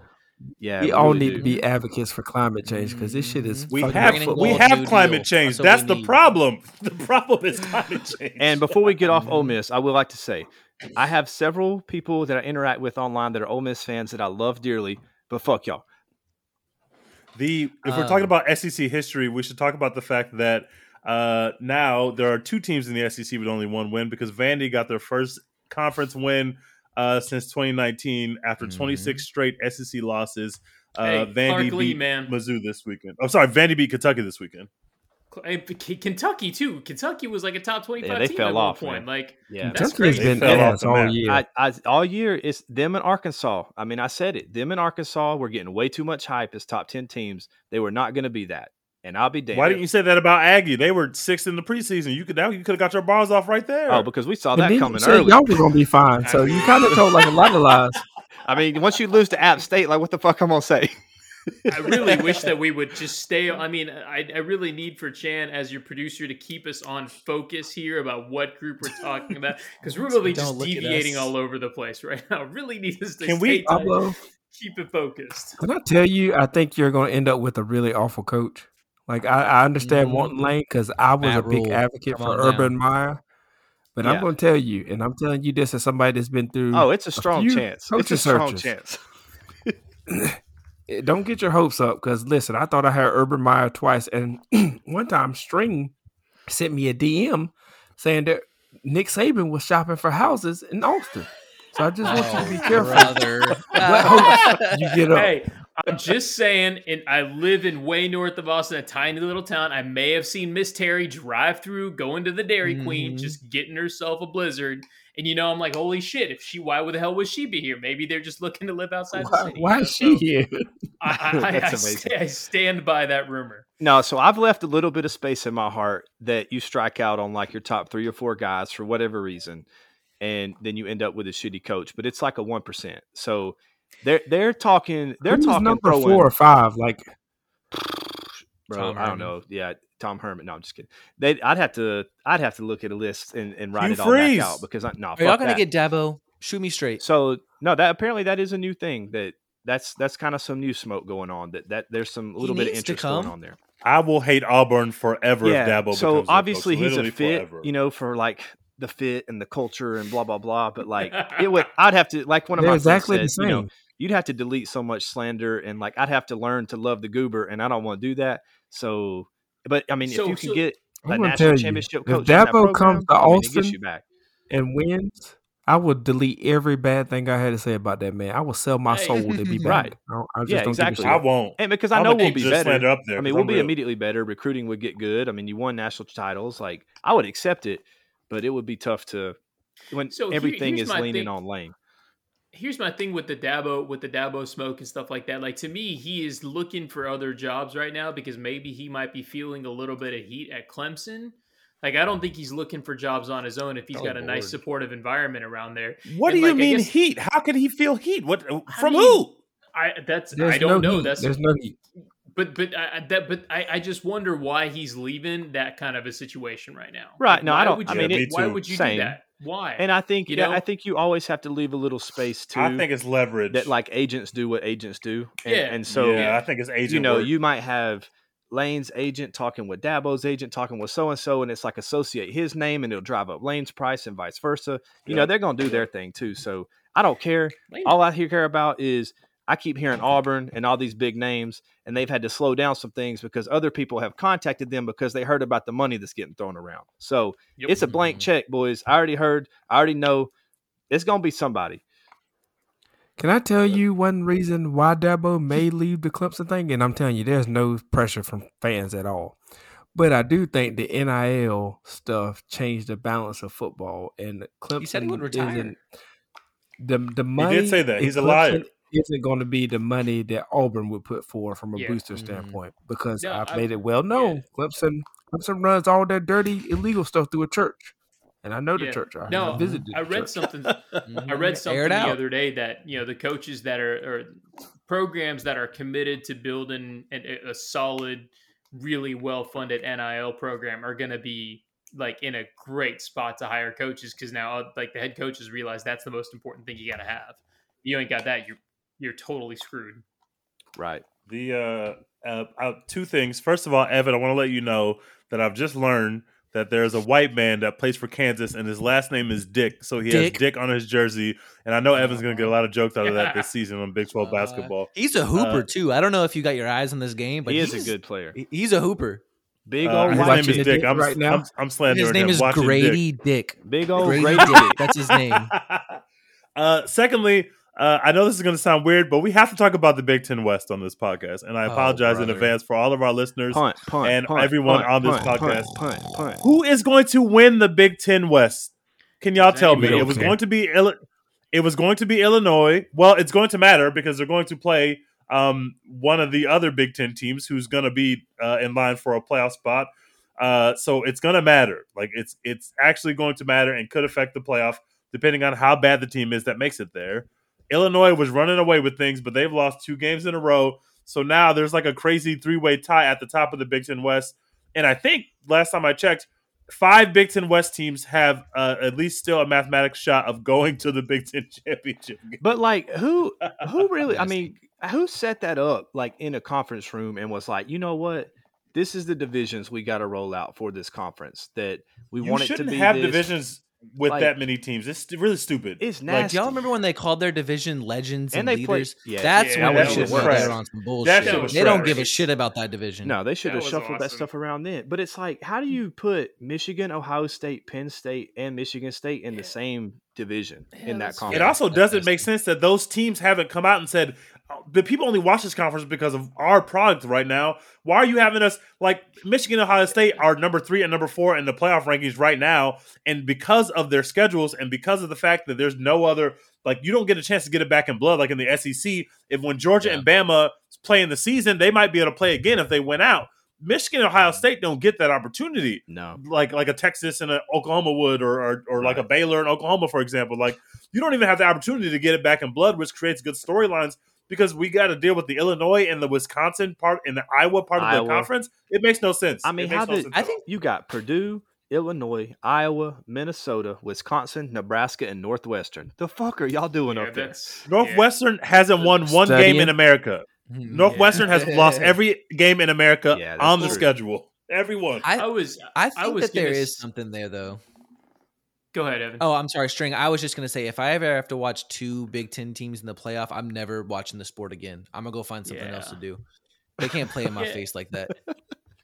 Yeah, we we all really need do. to be advocates for climate change because this shit is. we have Green we have climate Deal. change. That's That's the need. problem. The problem is climate change. And before we get off Ole Miss, I would like to say I have several people that I interact with online that are Ole Miss fans that I love dearly But fuck y'all. The if we're Um, talking about SEC history, we should talk about the fact that uh, now there are two teams in the SEC with only one win because Vandy got their first conference win uh, since 2019 after Mhm. 26 straight SEC losses. Uh, Hey, Vandy Clark Lea, beat man. Mizzou this weekend. Oh, sorry, Vandy beat Kentucky this weekend. Hey, K- Kentucky too. Kentucky was like a top twenty-five Yeah, they team fell at one point. man. Like, Yeah. Kentucky has been fell off ass all year. I, I all year it's them and Arkansas. I mean, I said it. Them and Arkansas were getting way too much hype as top ten teams. They were not going to be that, and I'll be damned. Why didn't you say that about Aggie? They were sixth in the preseason. You could now you could have got your bars off right there. Oh, because we saw And that coming said early. y'all were gonna be fine, so you kind of told like a lot of lies. I mean, once you lose to App State, like what the fuck I'm gonna say? I really wish that we would just stay. I mean, I, I really need for Chan as your producer to keep us on focus here about what group we're talking about because we're really Don't just deviating all over the place right now. Really need us to Can stay we- Pablo, keep it focused. can I tell you? I think you're gonna end up with a really awful coach. Like I, I understand Mhm. wanting Lane because I was Matt a big Rule. advocate Come for on now. Urban Meyer. But Yeah. I'm gonna tell you, and I'm telling you this as somebody that's been through. Oh, it's a strong few chance. It's a strong searches. chance. Eh, don't get your hopes up because listen, I thought I had Urban Meyer twice, and one time String sent me a DM saying that Nick Saban was shopping for houses in Austin. So I just want you to be Oh, careful. brother. What hopes you get up? Hey, I'm just saying, and I live in way north of Austin, a tiny little town. I may have seen Miss Terry drive through, going to the Dairy Queen, Mhm. just getting herself a blizzard. And you know, I'm like, holy shit! If she, why would the hell would she be here? Maybe they're just looking to live outside the Why, city. why is she So here? I, I, I, I, That's amazing. sta- I stand by that rumor. No, so I've left a little bit of space in my heart that you strike out on like your top three or four guys for whatever reason, and then you end up with a shitty coach. But it's like a one percent. So they're they're talking they're Who's talking number throwing- four or five. Like bro. Tom I don't Herman. know. Yeah, Tom Herman. No, I'm just kidding. They I'd have to I'd have to look at a list and, and write Hugh it all Freeze. back out because I no. Are y'all gonna that. get Dabo? Shoot me straight. So no, that apparently that is a new thing that that's that's kind of some new smoke going on. That that there's some He little bit of interest going on there. I will hate Auburn forever if Dabo so becomes their obviously coach. he's a Literally fit, forever. you know, for like the fit and the culture and blah blah blah. But like it would, I'd have to like one of they're my exactly friends the said, same. you know, you'd have to delete so much slander and like I'd have to learn to love the goober, and I don't want to do that. So, but I mean, So- if you can get I'm a gonna national tell you, championship if coach, in that Dabo program, comes to I mean, Austin- you back. and wins, I would delete every bad thing I had to say about that man. I will sell my soul to be back. Right. I, I just Yeah, don't exactly. Give a I won't. And because I I'm know we'll be just better. slander up there I 'cause mean, we'll I'm be real. immediately better. Recruiting would get good. I mean, you won national titles. Like I would accept it, but it would be tough to when So everything here's is leaning thing. on Lane. here's my thing with the Dabo with the Dabo smoke and stuff like that. Like to me, he is looking for other jobs right now because maybe he might be feeling a little bit of heat at Clemson. Like I don't think he's looking for jobs on his own if he's Oh, got a nice supportive environment around there. What And, do you like, I mean guess- heat? How can he feel heat? What from mean, who? I that's There's I don't no know. heat. That's There's no heat. But but I, I- that but I, I just wonder why he's leaving that kind of a situation right now. Right, Like, no, I don't- Would I you, mean, me why would you Same. do that? Why? And I think You yeah, know? I think you always have to leave a little space too. I think it's leverage. that like agents do what agents do. And, Yeah. and so yeah, I think it's agent. you know, work. you might have Lane's agent talking with Dabo's agent talking with so and so, and it's like associate his name and it'll drive up Lane's price and vice versa. You know, they're gonna do their thing too. So I don't care. Lane- All I hear care about is I keep hearing Auburn and all these big names, and they've had to slow down some things because other people have contacted them because they heard about the money that's getting thrown around. So Yep. it's a blank mm-hmm. check, boys. I already heard. I already know. It's gonna be somebody. Can I tell you one reason why Dabo may leave the Clemson thing? And I'm telling you, there's no pressure from fans at all. But I do think the NIL stuff changed the balance of football, and Clemson He said he would retire. The the money He did say that. in He's a liar. Clemson Isn't going to be the money that Auburn would put forward from a Yeah. booster Mhm. standpoint because Yeah, I've I- made it well known Clemson Clemson runs all their dirty illegal stuff through a church, and I know the Yeah. church. I, No, I visited. I read church. something. I read something the out. other day that you know the coaches that are or programs that are committed to building a, a solid, really well funded NIL program are going to be like in a great spot to hire coaches because now uh, like the head coaches realize that's the most important thing you got to have. You ain't got that, you're you're totally screwed. Right. The uh, uh, uh, two things. First of all, Evan, I want to let you know that I've just learned that there's a white man that plays for Kansas and his last name is Dick. So he Dick. has Dick on his jersey. And I know Evan's going to get a lot of jokes out of that this season on Big 12 Uh, basketball. He's a hooper Uh, too. I don't know if you got your eyes on this game, but he is a good player. He's a hooper. Big Uh, old his white name is Dick. Dick I'm, right now. I'm, I'm slandering His name him. is Watching Dick. Grady Dick. Big old Grady Grady Dick. Dick. That's his name. uh, secondly, uh, I know this is going to sound weird, but we have to talk about the Big Ten West on this podcast, and I Oh, apologize in advance for all of our listeners. Punt, punt, and punt, everyone punt, on this punt, podcast. Punt, punt, punt. Who is going to win the Big Ten West? Can y'all tell me? It was going to be Illi- it was going to be Illinois. Well, it's going to matter because they're going to play um, one of the other Big Ten teams who's going to be uh, in line for a playoff spot. Uh, so it's going to matter. Like it's it's actually going to matter and could affect the playoff depending on how bad the team is that makes it there. Illinois was running away with things, but they've lost two games in a row. So now there's like a crazy three way tie at the top of the Big Ten West. And I think last time I checked, five Big Ten West teams have uh, at least still a mathematical shot of going to the Big Ten championship. game. But like, who, who really? I mean, who set that up like in a conference room and was like, you know what? This is the divisions we got to roll out for this conference. That we you want it to shouldn't be have this. divisions with like- that many teams. It's really stupid. It's Like, nasty. Do y'all remember when they called their division legends and, And they play- leaders? yeah, That's yeah, when that we should know trash. they're on some bullshit. shit was they don't give a shit about that division. No, they should That have was shuffled that stuff around then. But it's like, how do you put Michigan, Ohio State, Penn State, and Michigan State in the same division in that that's- conference? It also doesn't make sense that those teams haven't come out and said "Oh, the people only watch this conference because of our product right now. Why are you having us like Michigan, and Ohio State are number three and number four in the playoff rankings right now, and because of their schedules and because of the fact that there's no other like you don't get a chance to get it back in blood like in the SEC. If when Georgia Yeah. and Bama play in the season, they might be able to play again if they went out. Michigan and Ohio State don't get that opportunity no. like like a Texas and a Oklahoma would, or or, or like a Baylor and Oklahoma, for example. Like you don't even have the opportunity to get it back in blood, which creates good storylines because we got to deal with the Illinois and the Wisconsin part and the Iowa part of Iowa. the conference. It makes no sense. I mean, how no did I think you got Purdue, Illinois, Iowa, Minnesota, Wisconsin, Nebraska, and Northwestern? The fuck are y'all doing Yeah, up there? that's Northwestern hasn't won one Studying. game in America. Mhm. Northwestern has lost every game in America Yeah, that's on the schedule. Everyone. I I was. I I think was that there gonna is something there though. Go ahead, Evan. Oh, I'm sorry, String. I was just gonna say if I ever have to watch two Big Ten teams in the playoff, I'm never watching the sport again. I'm gonna go find something else to do. They can't play in my Yeah. face like that.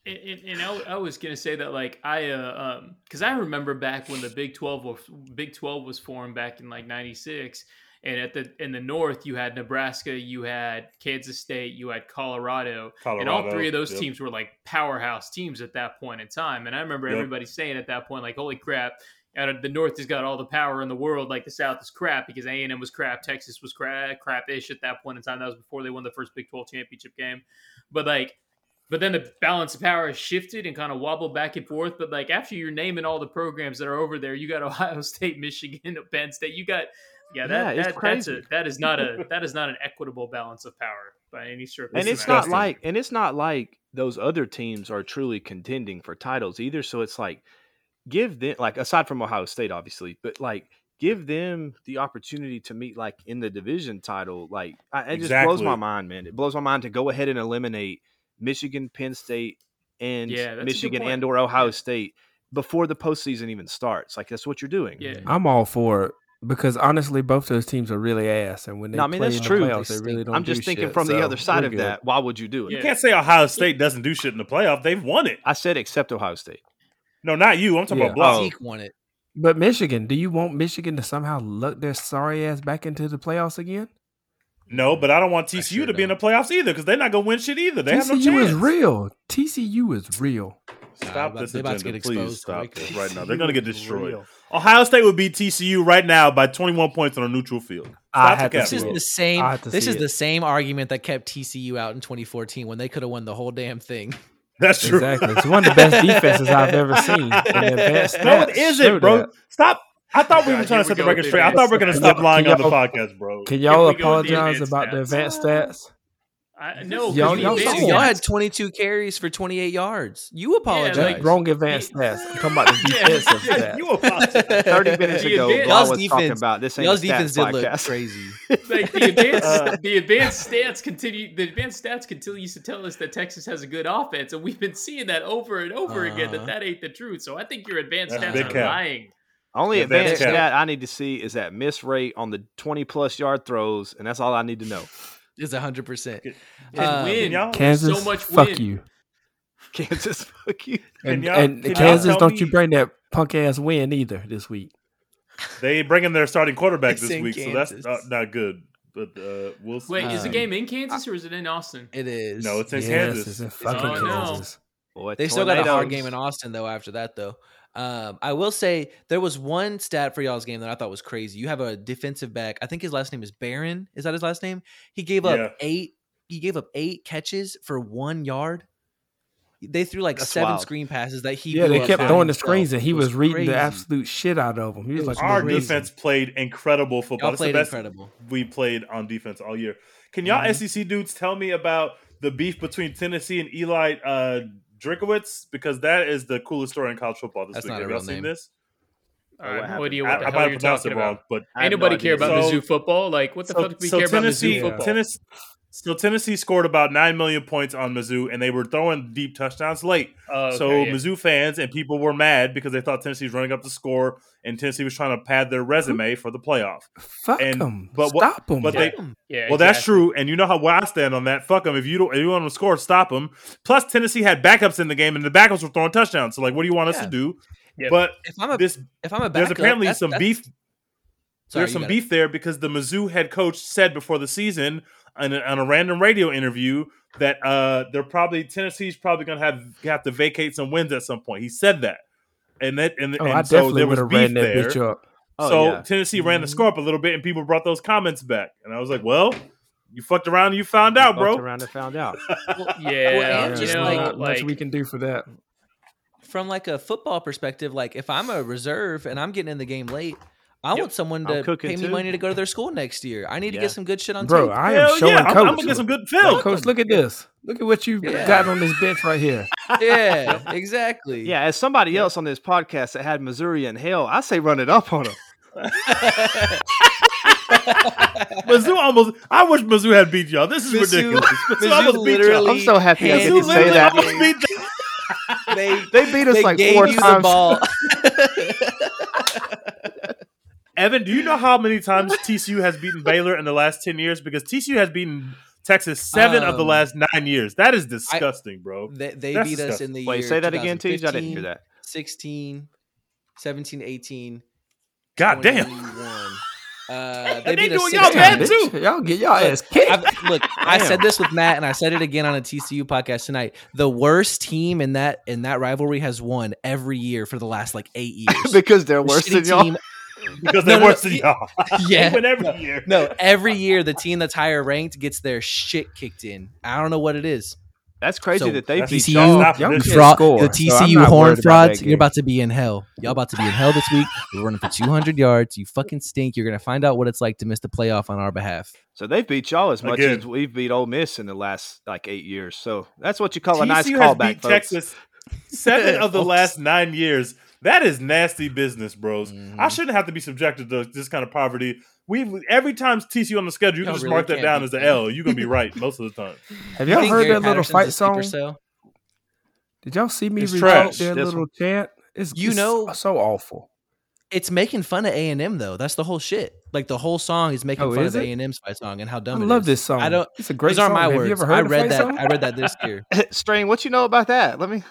And, and, and I, I was gonna say that like I uh, um because I remember back when the Big Twelve was Big Twelve was formed back in like '96, and at the in the North you had Nebraska, you had Kansas State, you had Colorado, and all three of those yep. teams were like powerhouse teams at that point in time. And I remember Yep. everybody saying at that point like, "Holy crap!" The North has got all the power in the world, like the South is crap because A and M was crap, Texas was crap, crap-ish at that point in time. That was before they won the first Big Twelve championship game. But like, but then the balance of power has shifted and kind of wobbled back and forth. But like after you're naming all the programs that are over there, you got Ohio State, Michigan, Penn State. You got yeah, that, Yeah, that that's a that is not a that is not an equitable balance of power by any stretch. and it's not like and it's not like those other teams are truly contending for titles either so it's like give them like aside from ohio state obviously but like give them the opportunity to meet like in the division title like I, it just blows my mind man it blows my mind to go ahead and eliminate michigan penn state and Yeah, that's a good michigan and or ohio Yeah. state before the postseason even starts like that's what you're doing Yeah. I'm all for it because honestly, both those teams are really ass, and when they No, I mean, play that's in the true. playoffs, they They really don't. i'm just do thinking shit, from the other side of good. that why would you do it You Yeah. can't say Ohio State doesn't do shit in the playoff. They've won it. i said except ohio state No, not you. I'm talking Yeah. about Block. Oh. Zeke won it. But Michigan, do you want Michigan to somehow luck their sorry ass back into the playoffs again? No, but I don't want TCU sure to be in the playoffs either because they're not gonna win shit either. They have no TCU chance. is real. TCU is real. Stop Nah, this they about to agenda, get please. exposed Stop this right now. They're gonna get destroyed. Real. Ohio State would beat TCU right now by 21 points on a neutral field. I Stop had the to cap. see This is it. the same. I have to This is it. the same argument that kept TCU out in 2014 when they could have won the whole damn thing. That's true. Exactly. It's one of the best defenses I've ever seen. And the advanced No, it stats isn't, bro. that. Stop. I thought we God, were trying to set the record straight. I thought we were going to stop lying on the podcast, bro. Can y'all Here we go with the apologize advanced about the stats. advanced stats? I, no, 'cause Y'all- the y'all advanced saw Y'all had 22 carries for 28 yards. You apologize. like, Wrong advanced stats. I'm talking about the Yeah. defensive Yeah, stats. you apologize. 30 minutes ago, Y'all's was talking about this ain't Y'all's a defense stats did look crazy. like the advanced Uh, the advanced stats continue the advanced stats continues to tell us that Texas has a good offense and we've been seeing that over and over again Uh-huh. that that ain't the truth so I think your advanced That's stats are cap. lying Only Yeah, that's advanced stat I need to see is that miss rate on the 20 plus yard throws, and that's all I need to know. It's 100%. Can- Um, win y'all- Kansas, so much fuck win. you. Kansas, fuck you. And, y'all- and Kansas, don't you bring that punk ass win either this week. They bring in their starting quarterback It's this in week, so that's Kansas. uh, not good. But uh, we'll see. wait is the Um, game in Kansas or is it in Austin It is. No, it's in yes, Kansas. it's in fucking Oh, no. Kansas. Boy, They still got a hard game in Austin though. After that, though, um, I will say there was one stat for y'all's game that I thought was crazy. You have a defensive back. I think his last name is Barron. Is that his last name? He gave up Yeah. eight. He gave up eight catches for one yard. They threw like That's seven wild. screen passes that he. Yeah, blew they up kept by throwing the screens, and he It was, reading crazy. the absolute shit out of them. He was It like, Our crazy. defense played incredible football. Y'all That's the played best incredible. we played on defense all year. Can y'all Mhm. SEC dudes tell me about the beef between Tennessee and Eli uh, Drinkowitz? Because that is the coolest story in college football this That's week. not a Have y'all real seen name. this? I have no happened? idea I, what I the might hell have you're pronounced talking it wrong, about but I have ain't no nobody idea. care about So- Mizzou football like what the so, fuck do we so care Tennessee, about Mizzou football Tennessee, so Tennessee scored about nine million points on Mizzou, and they were throwing deep touchdowns late. Oh, okay, so yeah. Mizzou fans and people were mad because they thought Tennessee was running up the score, and Tennessee was trying to pad their resume for the playoff. Fuck And- them. but Stop them. but they- yeah Well, that's true, and you know how where I stand on that. Fuck them. If you don't, if you want them to score, stop them. Plus, Tennessee had backups in the game, and the backups were throwing touchdowns. So, like, what do you want us to do? Yep. But If I'm a this, if I'm a there's apparently that's- some that's- beef. Sorry, there's some got it. beef there because the Mizzou head coach said before the season on a, on a random radio interview that uh, they're probably Tennessee's probably going to have have to vacate some wins at some point. He said that, and that and, oh, and I so there was beef ran that there. bitch up. Oh, so yeah. Tennessee ran the Mhm. score up a little bit, and people brought those comments back, and I was like, "Well, you fucked around, and you found out, Fucked bro." around and found out. yeah Well, and you just know like- not much like we can do for that. from like a football perspective, like if I'm a reserve and I'm getting in the game late, I Yep. want someone to pay me too. money to go to their school next year. I need to get some good shit on Bro, tape. I Hell am showing yeah, I'm, coach. I'm gonna get some good film. Coach, look at this. Look at what you Yeah. got on this bench right here. yeah, exactly. Yeah, as somebody else on this podcast that had Missouri in hell, I say run it up on them. Mizzou almost. I wish Mizzou had beat y'all. This is Mizzou- ridiculous. Mizzou, Mizzou almost beat y'all. literally I'm so happy I get Mizzou to say that. beat them. they They beat us they like gave four you the times. Ball. Evan, do you know how many times TCU has beaten Baylor in the last ten years? Because TCU has beaten Texas seven of the Um, last nine years. That is disgusting, bro. they they That's beat us in the year. Wait, say that again, Teej. I didn't hear that. 16, 17, 18, God damn. Uh, they beat us doing y'all bad times. too. Y'all get y'all ass kicked. I've, look, I said this with Matt, and I said it again on a TCU podcast tonight. The worst team in that in that rivalry has won every year for the last like eight years. because they're The worse shitty than y'all. Team- Because they're no, worse no, than y'all. Yeah. they win every year. no, every year the team that's higher ranked gets their shit kicked in. I don't know what it is. That's crazy So, that they that's beat TCU y'all. Stop Y'all this. can't Fraud, score, the TCU not horn worried about you're about to be in hell. Y'all about to be in hell this week. We're running for 200 yards. You fucking stink. You're gonna find out what it's like to miss the playoff on our behalf. So they've beat y'all as much Again. as we've beat Ole Miss in the last like eight years. So that's what you call a nice TCU has callback, beat folks. Texas seven of the last nine years. That is nasty business, bros. Mhm. I shouldn't have to be subjected to this kind of poverty. We every time TCU on the schedule, you can Y'all just really mark that down beat as an. L. You're gonna be right most of the time. Have You y'all heard Gary that little Patterson's fight sleeper song? cell? Did y'all see me It's read trash. their This little chant? It's You it's know- so awful. It's making fun of A and M though. That's the whole shit. Like the whole song is making Oh, fun is of? A and M's fight song and how I dumb it love is. this song. I don't. It's a great Those aren't song. my Have words. you ever heard I read that. song? I read that this year. Strain, what you know about that? Let me.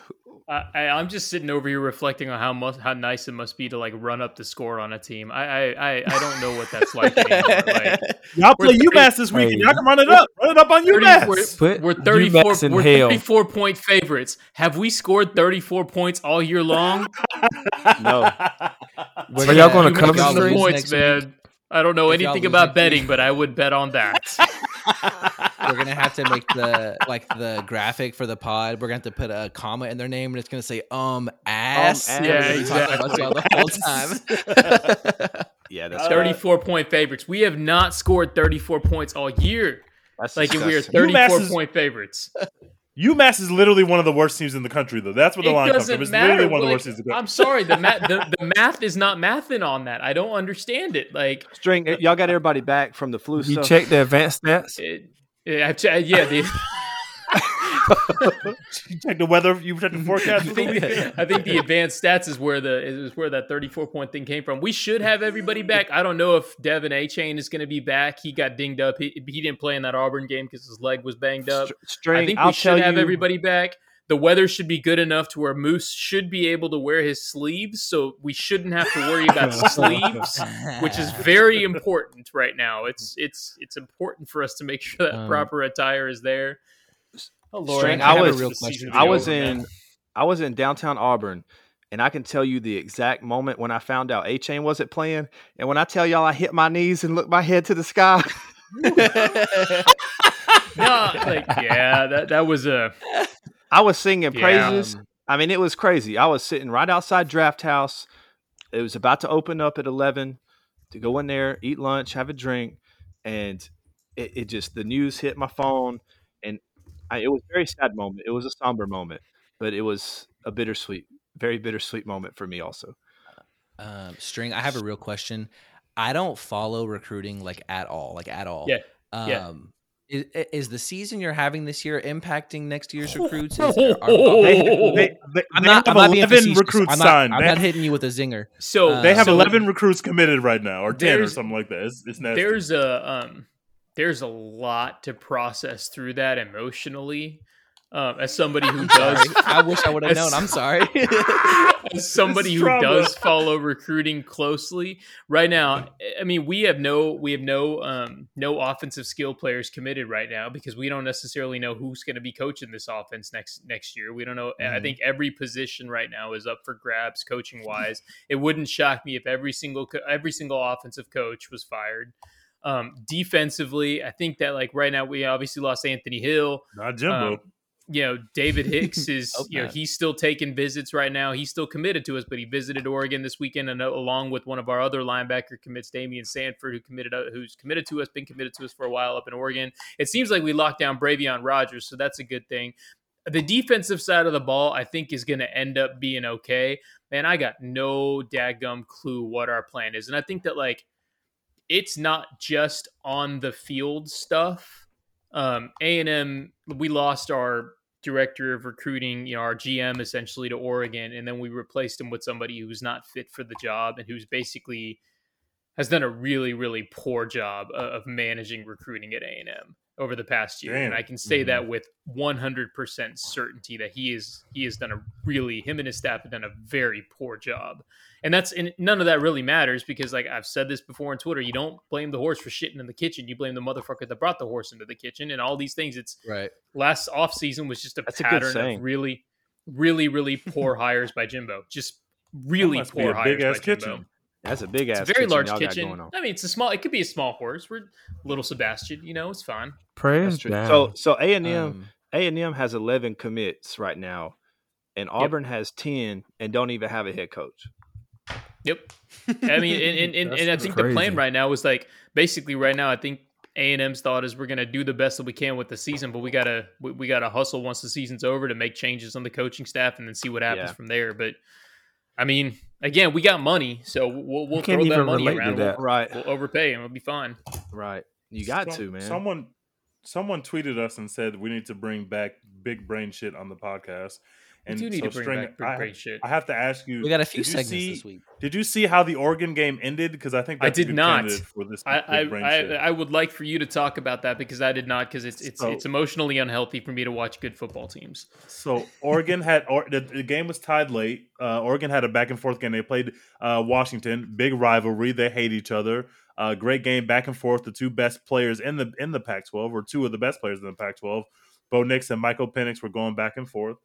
I, I, I'm just sitting over here reflecting on how much how nice it must be to like run up the score on a team. I I, I, I don't know what that's like anymore. Like, Y'all play 30 UMass this weekend. Hey. Y'all can run it up. Run it up on 30 UMass. we're, Put we're 34 UMass in we're hell. 34 point favorites. Have we scored 34 points all year long? No. Are y'all gonna You cover make y'all some stream? lose points, next week. man. I don't know If anything about betting, week. but I would bet on that. We're gonna have to make the like the graphic for the pod. We're gonna have to put a comma in their name, and it's gonna say um ass. ass. And Yeah, we're gonna be talking about exactly. the whole time. Yeah, that's Uh, 34 point favorites. We have not scored 34 points all year. That's Like if we are disgusting. UMass 34 is- point favorites. UMass is literally one of the worst teams in the country, though. That's where the It line comes doesn't from. It's matter. literally one of the worst teams in the country. I'm sorry, the math the, the math is not mathing on that. I don't understand it. Like String, y'all got everybody back from the flu You stuff. check the advanced stats. it, yeah, I- yeah, the, You check the weather. You check the forecast I think. I think the advanced stats is where the is where that 34 point thing came from. We should have everybody back. I don't know if Devon Achane is going to be back. He got dinged up. He, he didn't play in that Auburn game because his leg was banged up. String, I think I'll we should have you, everybody back. The weather should be good enough to where Moose should be able to wear his sleeves, so we shouldn't have to worry about sleeves, which is very important right now. It's it's it's important for us to make sure that Um, proper attire is there. Oh Lord, String, I I have a was- real question. I was in I was in downtown Auburn, and I can tell you the exact moment when I found out Achane wasn't playing. And when I tell y'all I hit my knees and looked my head to the sky, no, like yeah, that that was a I was singing Yeah. praises. I mean, it was crazy. I was sitting right outside Draft House. It was about to open up at eleven to go in there, eat lunch, have a drink, and it, it just the news hit my phone, and I, it was a very sad moment. It was a somber moment, but it was a bittersweet, very bittersweet moment for me also. Um, String, I have a real question. I don't follow recruiting like at all, like at all. Yeah, Um, yeah. Is, is the season you're having this year impacting next year's recruits? Is, are- They, they, they, I'm they not, have I'm not being 11 recruits I'm not, signed. I'm not hitting you with a zinger. so Uh, they have so 11 recruits committed right now, or 10 or something like that. It's, it's nasty. There's a um, there's a lot to process through that emotionally. Um, as somebody who does, I wish I would have known. I'm sorry. as somebody who does follow recruiting closely right now i mean we have no we have no um no offensive skill players committed right now because we don't necessarily know who's going to be coaching this offense next next year we don't know i Mhm. think every position right now is up for grabs coaching wise it wouldn't shock me if every single every single offensive coach was fired um defensively i think that like right now we obviously lost anthony hill Not Jimbo. um, you know, David Hicks is, Hope you know, he's still taking visits right now. He's still committed to us, but he visited Oregon this weekend, and uh, along with one of our other linebacker commits, Daymion Sanford, who committed, uh, who's committed to us, been committed to us for a while up in Oregon. It seems like we locked down Bravion Rogers, so that's a good thing. The defensive side of the ball, I think, is going to end up being okay. Man, I got no dadgum clue what our plan is, and I think that like it's not just on the field stuff. Um, A and M, we lost our director of recruiting, you know, our GM essentially to Oregon, and then we replaced him with somebody who's not fit for the job and who's basically has done a really, really poor job of managing recruiting at A and M over the past year. And I can say mm-hmm. that with 100% certainty that he is he has done a really him and his staff have done a very poor job. And that's and none of that really matters because like I've said this before on Twitter, you don't blame the horse for shitting in the kitchen. You blame the motherfucker that brought the horse into the kitchen and all these things. It's right. last off season was just a That's pattern saying. of really, really, really poor hires by Jimbo. Just really poor hires big-ass by Jimbo. kitchen. That's a big ass, It's a very kitchen large kitchen. I mean, it's a small. It could be a small horse. We're little Sebastian. You know, it's fine. Praise That's down. So so A and M Um, and M has eleven commits right now, and Auburn has ten and don't even have a head coach. Yep. I mean, and and, and, and I That's think the plan right now is like basically right now. I think A and M's thought is we're gonna do the best that we can with the season, but we gotta we, we gotta hustle once the season's over to make changes on the coaching staff and then see what happens Yeah. from there. But I mean, again, we got money, so we'll we'll throw that money relate to around. that. We'll, Right, we'll overpay and we'll be fine. right. You got Some- to man. Someone, someone tweeted us and said we need to bring back big brain shit on the podcast. We And do need so to bring String, back big I, brain shit. I have to ask you. we got a few did you segments see- this week. Did you see how the Oregon game ended? Because I think I that's a did good not. for this. I, I, big brain I. I would like for you to talk about that because I did not because it's it's So- it's emotionally unhealthy for me to watch good football teams. So Oregon had or, the, the game was tied late. Uh, Oregon had a back and forth game. They played uh, Washington, big rivalry. They hate each other. Uh, great game, back and forth. The two best players in the in the Pac-12, or two of the best players in the Pac-12, Bo Nix and Michael Penix, were going back and forth.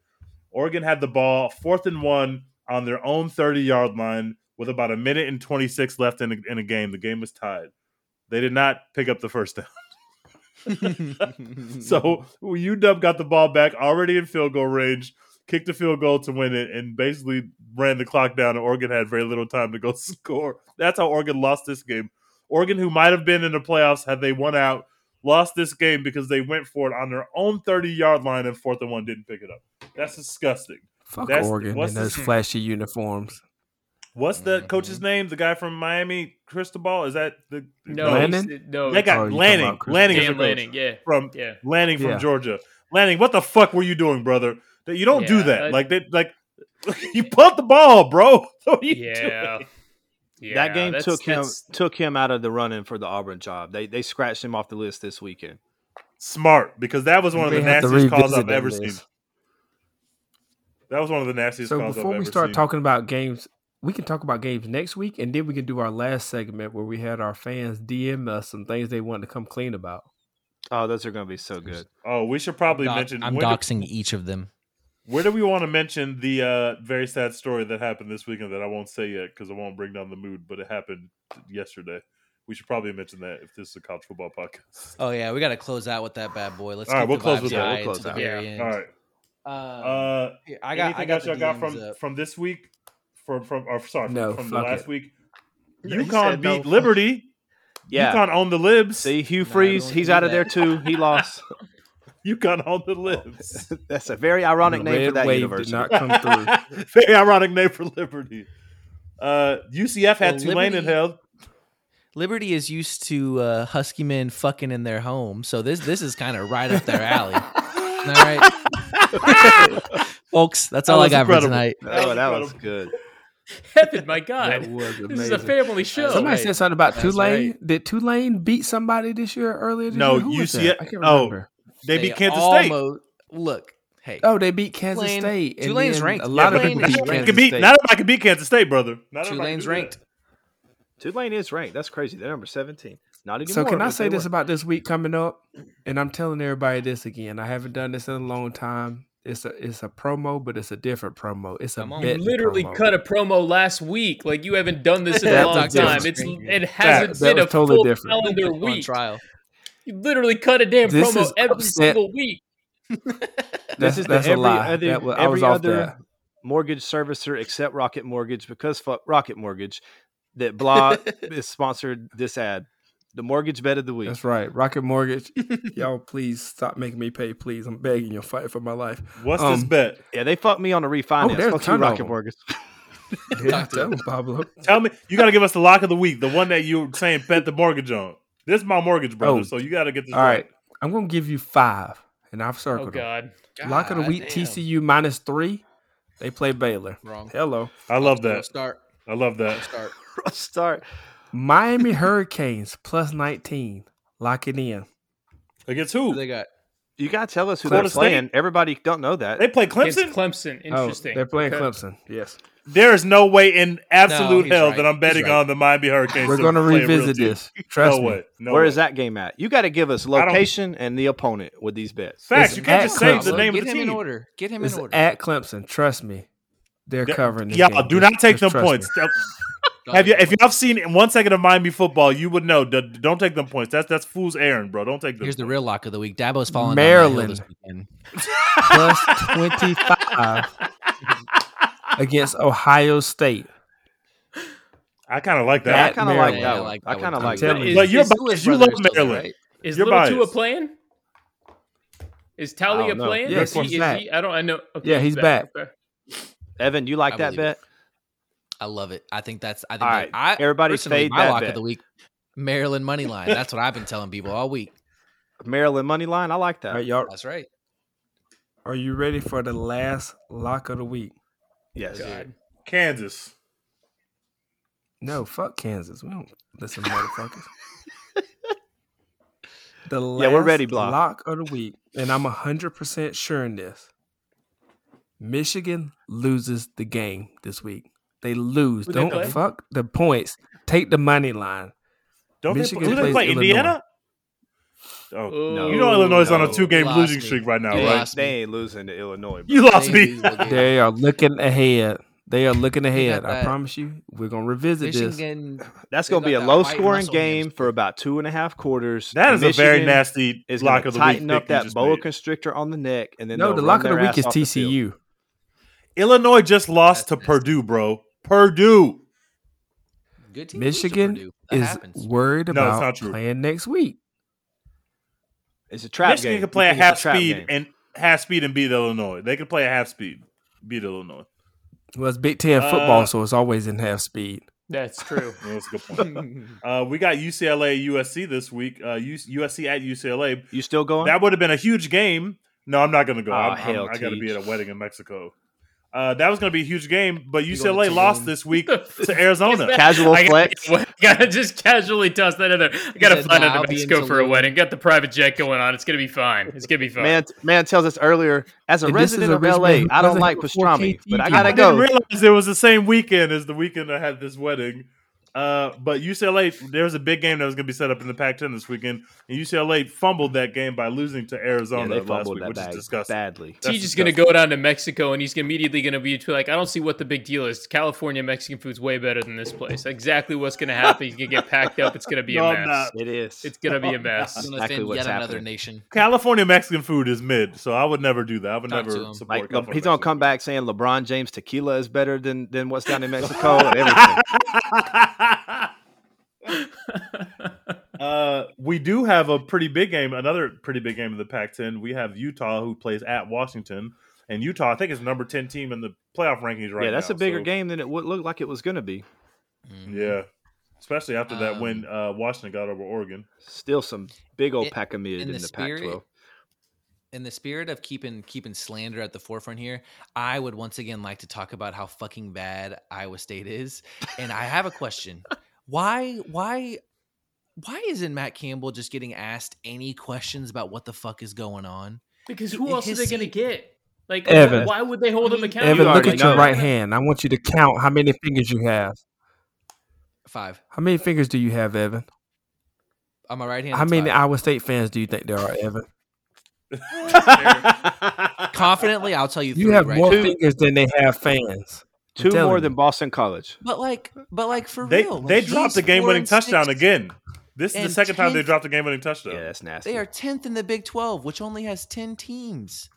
Oregon had the ball, fourth and one on their own thirty yard line, with about a minute and twenty six left in a, in a game. The game was tied. They did not pick up the first down. So UW got the ball back already in field goal range, kicked the field goal to win it, and basically ran the clock down. And Oregon had very little time to go score. That's how Oregon lost this game. Oregon, who might have been in the playoffs had they won out, lost this game because they went for it on their own 30 yard line and fourth and one didn't pick it up. That's disgusting. Fuck That's- Oregon what's and those this- flashy uniforms. What's the Mhm. coach's name? The guy from Miami, Cristobal? Is that the No, Lanning? he's- no, They got Oh, you Lanning. Lanning is the Dan coach Lanning. Yeah, from yeah. Lanning from Yeah. Georgia. Lanning, what the fuck were you doing, brother? That you don't do that. I- like they like you pumped the ball, bro. What are you Yeah. doing? Yeah, that game that's- took him took him out of the running for the Auburn job. They they scratched him off the list this weekend. Smart, because that was one of the nastiest calls I've ever list. seen. That was one of the nastiest So calls before I've we ever start seen. talking about games, we can talk about games next week, and then we can do our last segment where we had our fans DM us some things they wanted to come clean about. Oh, those are going to be so good. oh, we should probably Doc- mention. I'm when do- doxing each of them. Where do we want to mention the uh, very sad story that happened this weekend that I won't say yet because I won't bring down the mood, but it happened yesterday. We should probably mention that if this is a college football podcast. Oh yeah, we got to close out with that bad boy. Let's All right, we'll close with that. We'll close out. Yeah. end. All right. Uh, here, I got. anything I got else y'all got from up. from this week? From from or sorry, from, No, from the last it. week. He UConn said no, beat fuck- Liberty. Yeah. UConn owned the libs. See, Hugh Freeze, don't he's do out of there too. He lost. UConn owned the libs. That's a very ironic The name for red that wave university. did not come through. Very ironic name for Liberty. Uh, UCF had Well, Tulane Liberty- in held. Liberty is used to uh, husky men fucking in their home, so this this is kind of right up their alley. All right, folks. That's That all I got incredible. for tonight. Oh, that was good. Heaven, my That God. was This is a family show. Somebody right. said something about That's Tulane. right. Did Tulane beat somebody this year earlier? This No, year? Who was that? UCF I can't oh, remember. They beat Kansas State. almost, Look, hey, Oh, they beat Kansas Tulane- State. and Tulane's ranked. A lot Yeah, of but Tulane people is beat not ranked. everybody Kansas can beat. State. Not everybody can beat Kansas State, brother. Not everybody Tulane's can do that. ranked. Tulane is ranked. That's crazy. They're number 17. Not anymore. So can I say this were. about this week coming up? And I'm telling everybody this again. I haven't done this in a long time. It's a it's a promo, but it's a different promo. It's a Come. You literally promo. cut a promo last week. Like you haven't done this in a long time. It's it hasn't That been was a totally full different. calendar On week. trial. You literally cut a damn This promo every upset. single week. That's, This is the that's a every lie. other- That was, I was off other that. mortgage servicer except Rocket Mortgage because fuck Rocket Mortgage that blah is sponsored this ad. The mortgage bet of the week. That's right. Rocket Mortgage. Y'all, please stop making me pay. Please, I'm begging you. Fight for my life. What's this Um, bet? Yeah, they fucked me on a refinance. Oh, there's a Fuck you, ton of Rocket them. Mortgage. Yeah, tell him. him, Pablo. Tell me, you got to give us the lock of the week, the one that you were saying bet the mortgage on. This is my mortgage, brother. Oh. So you got to get this All right. right, I'm gonna give you five, and I've Oh circled them. God. Lock of the week. damn. TCU minus three. They play Baylor. Wrong. Hello. I love that. Start. I love that. Start. Start. Miami Hurricanes plus 19. Lock it in. Against Who who? they got? You gotta tell us who Florida they're State? playing. Everybody don't know that. They play Against Clemson. Clemson. Oh, Interesting. Oh, they're playing Okay. Clemson. Yes. There is no way in absolute he's hell right. that I'm betting right. on the Miami Hurricanes. We're going to play a real revisit this. Trust no me. way. No Where way. is that game at? You got to give us location and the opponent with these bets. Facts. It's You can't at just say the name Get of the him in team. order. Get him It's in order. at Clemson. Trust me. They're Yeah, covering this Y'all game. do not take just them points. Have you? If y'all seen one second of Miami football, you would know. d- Don't take them points. That's that's fool's errand, bro. Don't take them. Here's the real lock of the week. Dabo's falling Maryland. down the hill against Ohio State. I kind of like that. I kind of like that I one. like I kind of like too. that. telling one. you. But you're Is Lewis biased. You love Maryland. right? Is You're Little. Tua playing? Is I Taulia don't know. playing? Yes, he, he's back. he- I don't. I know. Okay, Yeah, he's back. Okay. Evan, you like I that believe it. bet? I love it. I think that's. I think All that, I, everybody fade my that lock bet. of the week. Maryland money line. That's what I've been telling people all week. Maryland money line. I like that. All right, y'all. That's right. Are you ready for the last lock of the week? Yes. God. Kansas. No, fuck Kansas. We don't listen, to motherfuckers. The last Yeah, we're ready, Block. lock of the week, and I'm hundred percent sure in this. Michigan loses the game this week. They lose. Who Don't play? fuck the points. Take the money line. Don't Michigan they, who they plays play? Indiana. Oh, you know Illinois is on a two-game Lost losing me. streak right now, You right? They ain't losing to Illinois. bro. You lost They me. lose the game. They are looking ahead. They are looking ahead. I promise you. We're gonna revisit this. That's going to be a low-scoring game for about two and a half quarters. That is a very nasty Is lock going of to the week. tighten up that boa made. constrictor on the neck, and then No, the lock of the week is off the field. TCU. Illinois just lost to nasty. Purdue, bro. Purdue. Good team. Michigan Purdue. That is happens. worried about not true. playing next week. It's a trap Michigan game. could play You a think it's half trap speed game. and half speed and beat Illinois. They could play at half speed, beat Illinois. Well, it's Big Ten football, Uh, so it's always in half speed. That's true. Yeah, That's a good point. uh, we got UCLA USC this week. Uh, USC at UCLA. You still going? That would have been a huge game. No, I'm not going to go. Oh, I'm, I'm- I got to be at a wedding in Mexico. Uh, that was going to be a huge game, but UCLA lost this week to Arizona. Casual I flex. gotta, gotta just casually toss that in there. I gotta said, fly "Nah, down I'll to be Mexico for a wedding. Got the private jet going on. It's gonna be fine. It's gonna be fine. Man, man tells us earlier, as a And resident a of rich LA, I don't like have a 4K pastrami, but I gotta I go. didn't realize it was the same weekend as the weekend I had this wedding. Uh, but UCLA, there was a big game that was going to be set up in the Pac-10 this weekend, and UCLA fumbled that game by losing to Yeah, Arizona they last week, that which is bag disgusting. badly. That's Teach is gonna go down to Mexico and he's immediately gonna be like, I don't see what the big deal is. California Mexican food's way better than this place. Exactly what's gonna happen. He's gonna get packed up. It's gonna be No, a I'm mess. not. It is. It's gonna be a mess. It's gonna Exactly offend what's yet another nation. California Mexican food is mid, so I would never do that. I would Talk never support. like California he's gonna come back saying LeBron James tequila is better than than what's down in Mexico and everything. Uh, we do have a pretty big game, another pretty big game in the Pac-10. We have Utah who plays at Washington, and Utah I think is number ten team in the playoff rankings right now. yeah, that's a bigger so- game than it would look like it was gonna be. Mhm. Yeah, especially after that Um, when uh, Washington got over Oregon. Still some big old In- pack of mid in in the the, Pac-12. In the spirit of keeping keeping slander at the forefront here, I would once again like to talk about how fucking bad Iowa State is. And I have a question. Why why why isn't Matt Campbell just getting asked any questions about what the fuck is going on? Because who else are they gonna get? Like, Evan. why would they hold him accountable? Evan, look at your right hand. I want you to count how many fingers you have. Five. How many fingers do you have, Evan? On my right hand. How it's many five. Iowa State fans do you think there are, Evan? Confidently, I'll tell you. You three have right more now. fingers than they have fans. Two more you. than Boston College. But like, but like for They real, like, they dropped he's the game-winning touchdown six. again. This is the and second time they dropped the game winning touchdown. Yeah, that's nasty. They are tenth in the Big Twelve, which only has ten teams.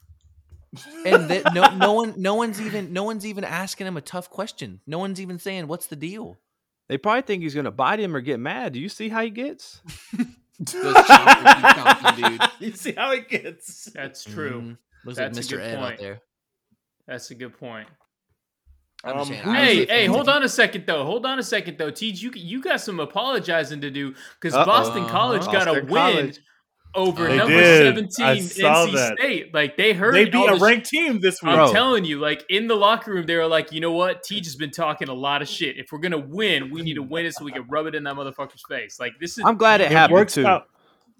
and that no, no one, no one's even, no one's even asking him a tough question. No one's even saying, "What's the deal?" They probably think he's gonna bite him or get mad. Do you see how he gets? Those chompers keep chomping, dude. you see how it gets. That's true. Mhm. Looks That's a like Mr. good Ed point. out there. That's a good point. Um, saying, Hey, hey, hold on a second though. Hold on a second though. Teach, you you got some apologizing to do because Uh-oh. Boston. College got a win College. Over They number did. seventeen I saw NC that. State. Like they heard They beat a the sh- ranked team this week. I'm Bro. telling you, like in the locker room, they were like, you know what? Teach has been talking a lot of shit. If we're gonna win, we need to win it so we can rub it in that motherfucker's face. Like this is. I'm glad it It happened works too. out.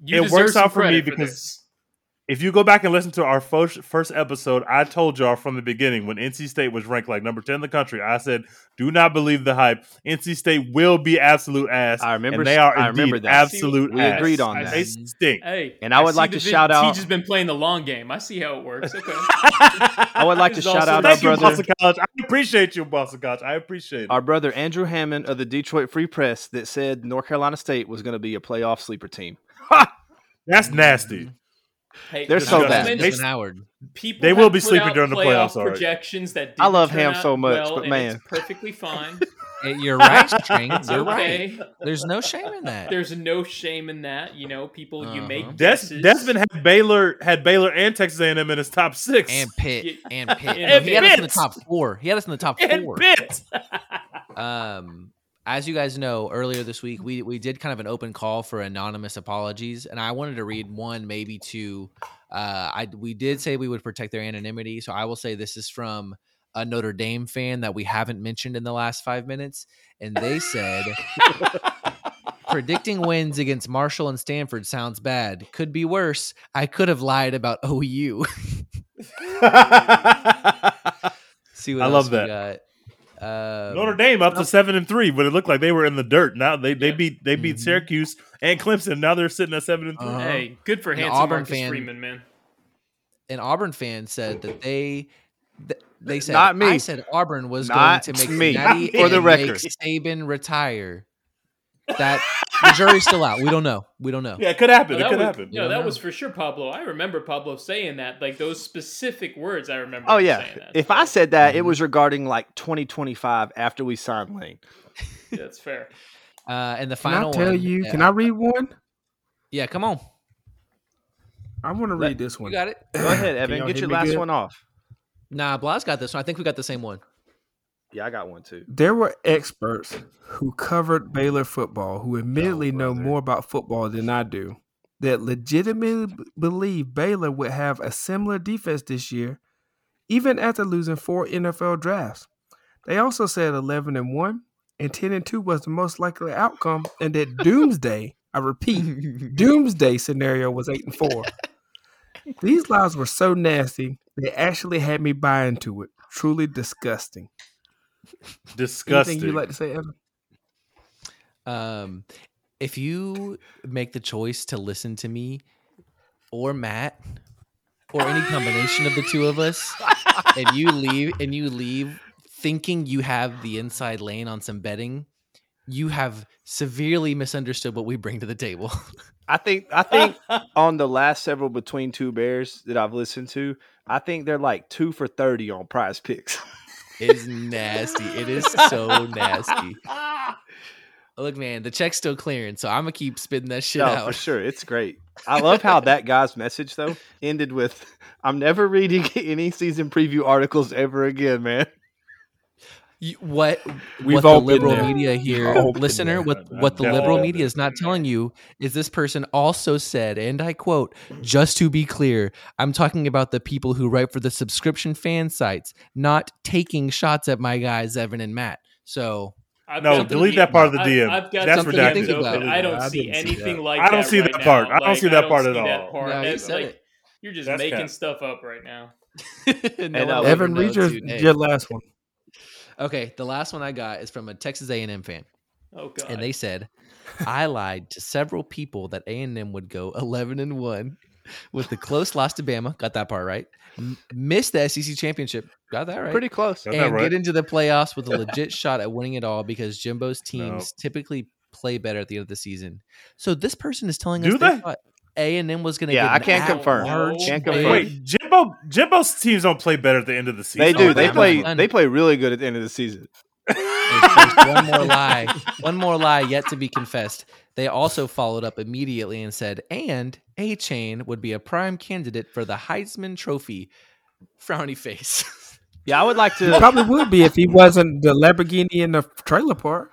you it works out for me because this. If you go back and listen to our first first episode, I told y'all from the beginning when NC State was ranked like number ten in the country. I said, "Do not believe the hype. NC State will be absolute ass." I remember- and they are I remember that. absolute. We ass. agreed on I that. They stink. Hey, And I would like to shout out- Teach has been playing the long game. I see how it works. Okay. I would like to shout also- out our Thank you, brother, Boston College. I appreciate you, Boston College. I appreciate it. our brother Andrew Hammond of the Detroit Free Press that said North Carolina State was going to be a playoff sleeper team. That's nasty. Hey, They're so bad. They- Justin Howard. People They will be sleeping during the playoff playoffs, all right. projections that I love Ham so much, well, but man. it's perfectly fine. Hey, You're right, String. You're okay. right. There's no shame in that. There's no shame in that. You know, people you Uh-huh. make Des- Desmond had Baylor had Baylor and Texas A&M in his top six. and Pitt and Pitt. And he had us in the top four. He had us in the top And four. Pitt. Um, as you guys know, earlier this week we we did kind of an open call for anonymous apologies, and I wanted to read one, maybe two. Uh, I we did say we would protect their anonymity, so I will say this is from a Notre Dame fan that we haven't mentioned in the last five minutes, and they said. Predicting wins against Marshall and Stanford sounds bad. Could be worse. I could have lied about OU. See what I love we that. Got. Um, Notre Dame up to seven and three, but it looked like they were in the dirt. Now they, they Yeah. beat they beat Mhm. Syracuse and Clemson. Now they're sitting at seven and 3 Uh-huh. Hey, good for An handsome Auburn Marcus fan- Freeman, man. an Auburn fan said that they th- they said Not me. I said Auburn was Not going to make me. Cincinnati For the and record. make Saban retire. That the jury's still out. We don't know. We don't know. Yeah, it could happen. No, it could was, happen. No, that know. was for sure Pablo. I remember Pablo saying that. Like those specific words, I remember. Oh yeah. saying that. If I said that, Mm-hmm. it was regarding like 2025 after we signed Lane. that's fair. Uh, and the Can I final tell one, you? uh, Can I read one? Yeah, come on. I want to Let- read this one. You got it. Go ahead, Evan. Get your last good? one off. Nah, Blas got this one. I think we got the same one. Yeah, I got one too. There were experts who covered Baylor football who admittedly know more about football than I do that legitimately believe Baylor would have a similar defense this year, even after losing four NFL drafts. They also said 11 and 1 and 10 and 2 was the most likely outcome, and that doomsday, I repeat, doomsday scenario was 8 and 4. These lies were so nasty, they actually had me buy into it. Truly disgusting. Disgusting. Anything you like to say, Evan? Um, if you make the choice to listen to me or Matt or any combination of the two of us, and you leave and you leave thinking you have the inside lane on some betting, you have severely misunderstood what we bring to the table. I think I think on the last several between two bears that I've listened to, I think they're like two for thirty on PrizePicks. Is nasty. It is so nasty. Look, man, the check's still clearing, so I'm gonna keep spitting that shit no, out. for sure. It's great. I love how that guy's message though ended with I'm never reading any season preview articles ever again, man. You, what We've what all the liberal there. media here, listener, what what the definitely liberal been media is not telling you is this person also said, and I quote, just to be clear, I'm talking about the people who write for the subscription fan sites, not taking shots at my guys Evan and Matt. So I've No, delete D- that part of the I've- DM. I've got That's the redacted. DMs open. Delete I don't. I see didn't see anything that. like that. I don't that see right that now. part. I don't Like, see that part see at that all. part. No, you That's said like, You're just That's making cap. stuff up right now. no And, uh, Evan, read your, your last one. Okay, the last one I got is from a Texas A&M fan. Oh god. and they said I lied to several people that A and M would go eleven and one with the close loss to Bama. Got that part right. M- missed the SEC championship. Got that right. Pretty close. Got and right. get into the playoffs with a legit shot at winning it all because Jimbo's teams No. typically play better at the end of the season. So this person is telling Do us they they? thought A and M was going to Yeah, get I can't confirm. large Can't confirm. Wait, Jimbo Jimbo's teams don't play better at the end of the season. They do. Oh, They play. fun. They play really good at the end of the season. There's- there's one more lie. One more lie yet to be confessed. They also followed up immediately and said, and Achane would be a prime candidate for the Heisman Trophy. Frowny face. Yeah, I would like He to. probably would be if he wasn't the Lamborghini in the trailer park.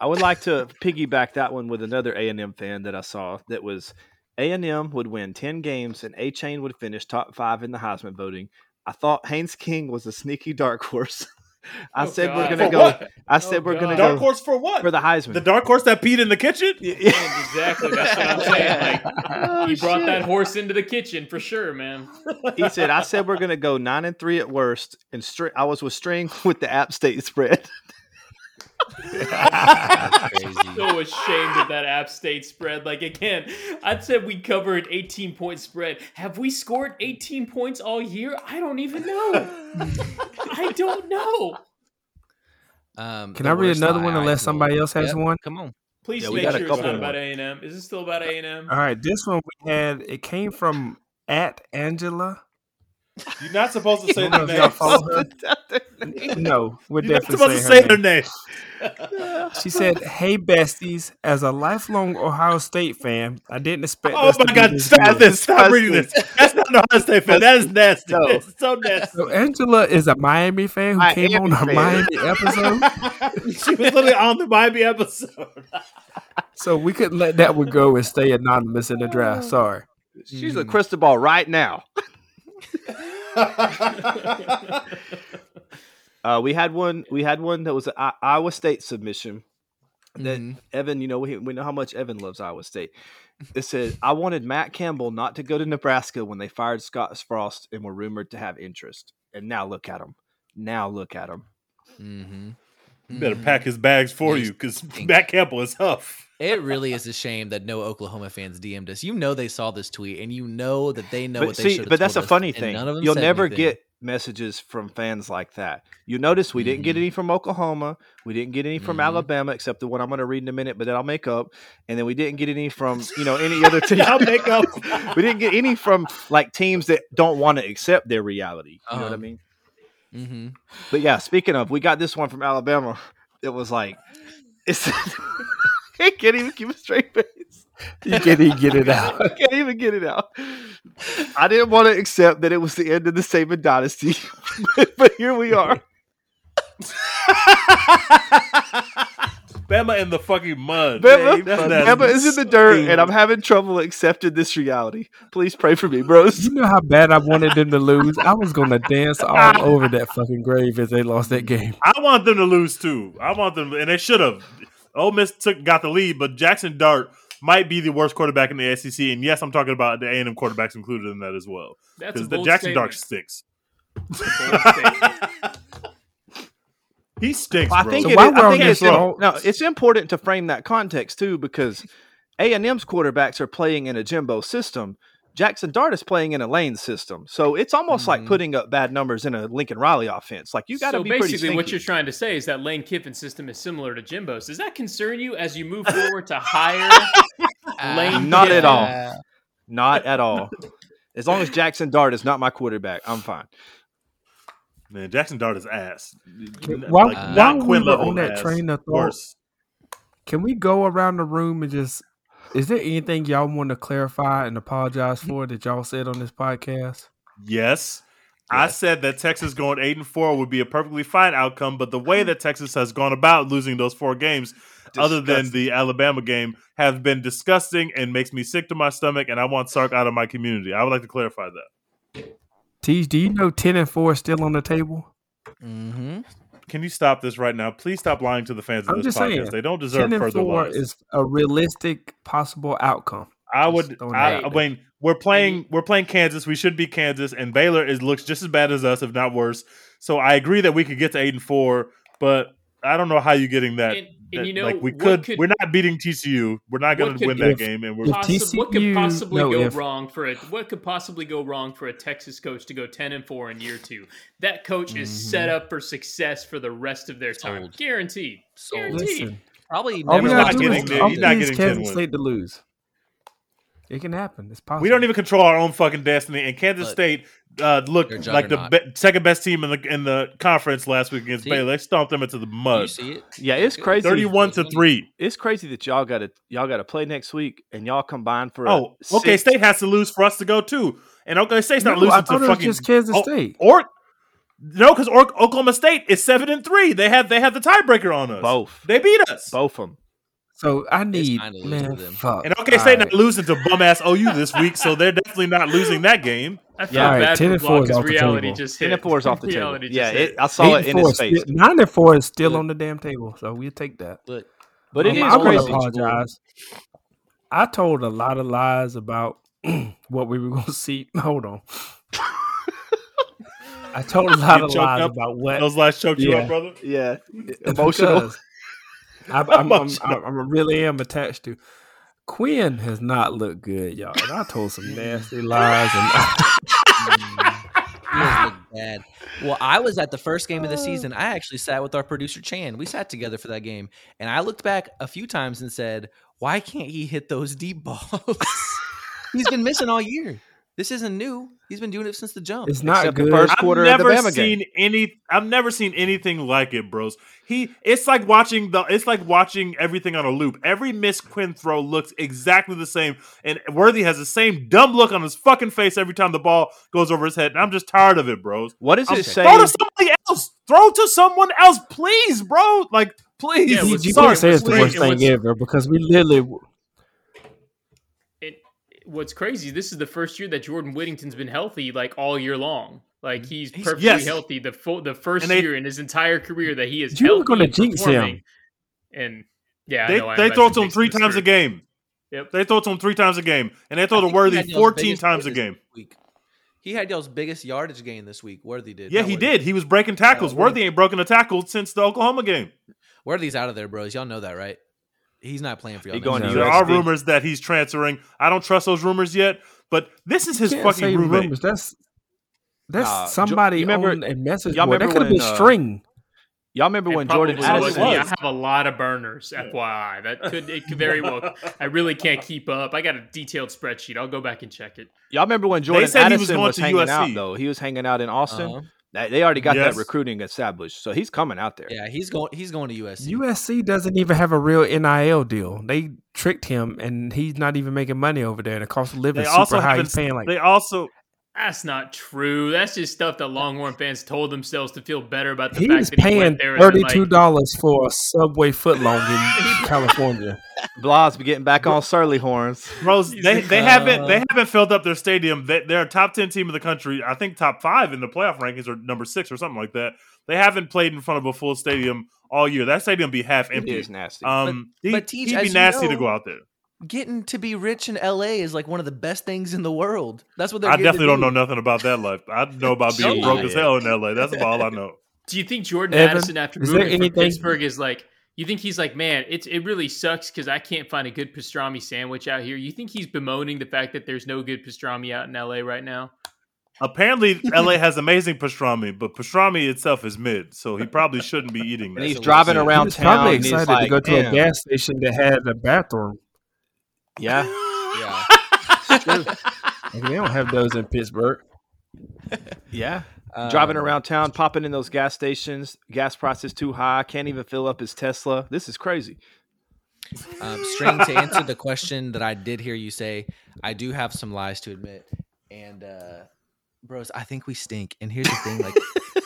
I would like to piggyback that one with another A and M fan that I saw. That was A and M would win ten games and Achane would finish top five in the Heisman voting. I thought Haynes King was a sneaky dark horse. Oh, I Oh, said we're gonna For go. what? I said Oh, we're gonna Dark go horse for what? for the Heisman. the dark horse that peed in the kitchen? Yeah, exactly. That's what I'm saying. Like Oh, he brought shit. that horse into the kitchen for sure, man. he said, "I said we're gonna go nine and three at worst, and string. I was with string with the App State spread. Crazy. So ashamed of that App State spread. Like again, I said we covered 18 point spread. Have we scored 18 points all year? I don't even know. I don't know. Um, Can I read another one unless somebody else has Yep, one? Come on. Please Yeah, make sure it's not more. about A and M. Is it still about A and M? All right, this one we had it came from at Angela. You're not supposed to say I don't their know if y'all name. No, we're You're not definitely supposed to saying say her name. name. She said, "Hey besties, as a lifelong Ohio State fan, I didn't expect." Oh us my be god, this stop good." this. Stop reading this. That's not an Ohio State fan. That is nasty. No. It's so nasty. So Angela is a Miami fan who came on Miami our. Miami episode. she was literally on the Miami episode. So we couldn't let that one go and stay anonymous in the draft. Oh. Sorry. She's a crystal ball right now. Uh, we had one. We had one that was an I- Iowa State submission. That Mhm. Evan, you know, we, we know how much Evan loves Iowa State. It said, "I wanted Matt Campbell not to go to Nebraska when they fired Scott Frost and were rumored to have interest. And now look at him. Now look at him. Mm-hmm. You better pack his bags for Yes. you because Matt Campbell is tough. It really is a shame that no Oklahoma fans DM'd us. You know they saw this tweet, and you know that they know but what they should. but that's a funny and thing. None of them You'll never anything. get messages from fans like that. You notice we didn't get any from Oklahoma. We didn't get any from Mhm. Alabama, except the one I'm going to read in a minute, but then I'll make up. And then we didn't get any from you know any other team. I'll make up. we didn't get any from like teams that don't want to accept their reality. You know what I Uh-huh. mean? Mm-hmm. But yeah, speaking of, we got this one from Alabama. It was like it's he can't even keep a straight face. You can't even get it out. I can't even get it out. I didn't want to accept that it was the end of the Saban dynasty, but, but here we are. Bama in the fucking mud. Bama, That's Bama is in the dirt, and I'm having trouble accepting this reality. Please pray for me, bros. You know how bad I wanted them to lose. I was gonna dance all over that fucking grave if they lost that game. I want them to lose too. I want them, and they should have. Ole Miss took got the lead, but Jackson Dart might be the worst quarterback in the SEC. And yes, I'm talking about the A and M quarterbacks included in that as well. Because the Jackson statement. Dart stinks. That's a bold. He stinks, I think, So it while is- we're I think it's roll- no, it's important to frame that context too because A and M's quarterbacks are playing in a Jimbo system. Jackson Dart is playing in a Lane system, so it's almost like Mhm. putting up bad numbers in a Lincoln Riley offense. Like you got to so be pretty basically, what you're trying to say is that Lane Kiffin system is similar to Jimbo's. Does that concern you as you move forward to hire Lane? Not at all. Not at all. As long as Jackson Dart is not my quarterback, I'm fine. Man, Jackson Dart is ass. While, Uh, while not we Quinn were on that ass. train of thought, Worse. can we go around the room and just? Is there anything y'all want to clarify and apologize for that y'all said on this podcast? Yes. I said that Texas going eight and four would be a perfectly fine outcome, but the way that Texas has gone about losing those four games, other than the Alabama game, have been disgusting and makes me sick to my stomach, and I want Sark out of my community. I would like to clarify that. Tease, do you know ten and four is still on the table? Mm-hmm. Can you stop this right now? Please stop lying to the fans of I'm this just podcast. saying, They don't deserve Ten and further four lies. is a realistic possible outcome. I would. throwing I, I mean, we're playing. We're playing Kansas. We should be Kansas, and Baylor is looks just as bad as us, if not worse. So I agree that we could get to eight and four, but I don't know how you're getting that. And, and that- you know, like we could, could- We're not beating TCU. We're not going to could- win that if- game, and we're if Possi- what could possibly no, go if- wrong for it? What could possibly go wrong for a Texas coach to go ten and four in year two? That coach is Mm-hmm. set up for success for the rest of their time, Sold. guaranteed. Sold. Guaranteed. Listen, Probably all we never not gotta do getting is all he's not need is getting 10 Kansas wins. State to lose. It can happen. It's possible. we don't even control our own fucking destiny. And Kansas But State uh, looked like the be- second best team in the in the conference last week against See? Baylor. They stomped them into the Do you mud, see it? Yeah, it's crazy. thirty-one to three. It's crazy that y'all got to y'all got to play next week, and y'all combine for. a Oh, okay. State has to lose for us to go too, and OK State's not No, losing I to thought it was fucking just Kansas State. Or no, because Oklahoma State is seven and three. They have they have the tiebreaker on us. Both. They beat us. both of them. So I need time to lose man. Fuck. And OK State All not losing to bum ass OU this week, so they're definitely not losing that game. I feel Yeah, all right, bad 10 for and four is because off the table. just hit. Ten and four is off the table. reality just Yeah, it, I saw it in his face. still- nine and four is still Look. on the damn table, so we'll take that. Look, But it Um, is I want crazy. to apologize. I told a lot of lies about what we were going to see. Hold on. I told a lot You of choked lies up? about what Those lies choked you up, brother. Yeah, emotional. because I, I'm, I'm, I'm, I really am attached to. Quinn has not looked good, y'all. And I told some mm. nasty lies, and mm. he has looked bad. Well, I was at the first game of the uh. season. I actually sat with our producer Chan. We sat together for that game, and I looked back a few times and said, "Why can't he hit those deep balls? He's been missing all year. This isn't new. He's been doing it since the jump." it's not Except the good. first- quarter I've of the never Bama game. seen any. I've never seen anything like it, bros. He. It's like watching the. It's like watching everything on a loop. Every Miss Quinn throw looks exactly the same, and Worthy has the same dumb look on his fucking face every time the ball goes over his head. And I'm just tired of it, bros. What does I'm- it say? Throw to somebody else. Throw to someone else, please, bro. Like, please. Yeah, you what's- you Sorry, can't say it's the worst thing what's- ever because we literally. It, what's crazy, this is the first year that Jordan Whittington's been healthy like all year long. Like mm-hmm. he's He's- perfectly yes. healthy. The full, the first they- year in his entire career that he is You were healthy gonna and jinx him. And yeah, They, know, they throw to him three the times a game. Yep. They throw to him three times a game, and they throw to think Worthy 14 times a game. Week. He had y'all's biggest yardage gain this week. Worthy did. Yeah, he Worthy. did. He was breaking tackles. Worthy ain't broken a tackle since the Oklahoma game. Worthy's out of there, bros. Y'all know that, right? He's not playing for y'all. He next going to. There USD. are rumors that he's transferring. I don't trust those rumors yet, but this is his fucking say roommate. rumors. That's that's Nah, Jo- somebody you remember- on a message y'all board. That could have been when, uh, string. Y'all remember It when Jordan was. Addison? Yeah, I have a lot of burners, FYI. That could it could very well. I really can't keep up. I got a detailed spreadsheet. I'll go back and check it. Y'all remember when Jordan said he was Addison going was to hanging USC. out though? He was hanging out in Austin. Uh-huh. They they already got Yes. that recruiting established, so he's coming out there. Yeah, he's going. He's going to USC. USC doesn't even have a real NIL deal. They tricked him, and he's not even making money over there. And the cost of living They is super also high. haven't. He's paying like they also That's not true. That's just stuff that Longhorn fans told themselves to feel better about the he fact was that he paying went there. and then, thirty two like, dollars for a Subway footlong in California. Blas be getting back on Surly horns. Bros, He's they, like, they haven't they uh, haven't filled up their stadium. They, they're a top ten team in the country. I think top five in the playoff rankings or number six or something like that. They haven't played in front of a full stadium all year. That stadium be half empty. is nasty. Um, he, but Teach, he'd as be you nasty to go out there. Getting to be rich in LA is like one of the best things in the world. That's what they're. I getting to definitely don't do. know nothing about that life. I know about being broke as hell in LA. That's about all I know. Do you think Jordan Evan, Addison, after is there moving from anything- Pittsburgh, is like? You think he's like, man, it's it really sucks because I can't find a good pastrami sandwich out here. You think he's bemoaning the fact that there's no good pastrami out in LA right now? Apparently, LA has amazing pastrami, but pastrami itself is mid, so he probably shouldn't be eating that. and he's a driving around was town. probably and he's excited to go to "Damn." a gas station that had a bathroom. Yeah, Yeah. Like, they don't have those in Pittsburgh. yeah. driving Um, around town, popping in those gas stations. Gas prices too high. Can't even fill up his Tesla. This is crazy. Um, String, to answer the question that I did hear you say, I do have some lies to admit. And uh bros, I think we stink. And here's the thing, like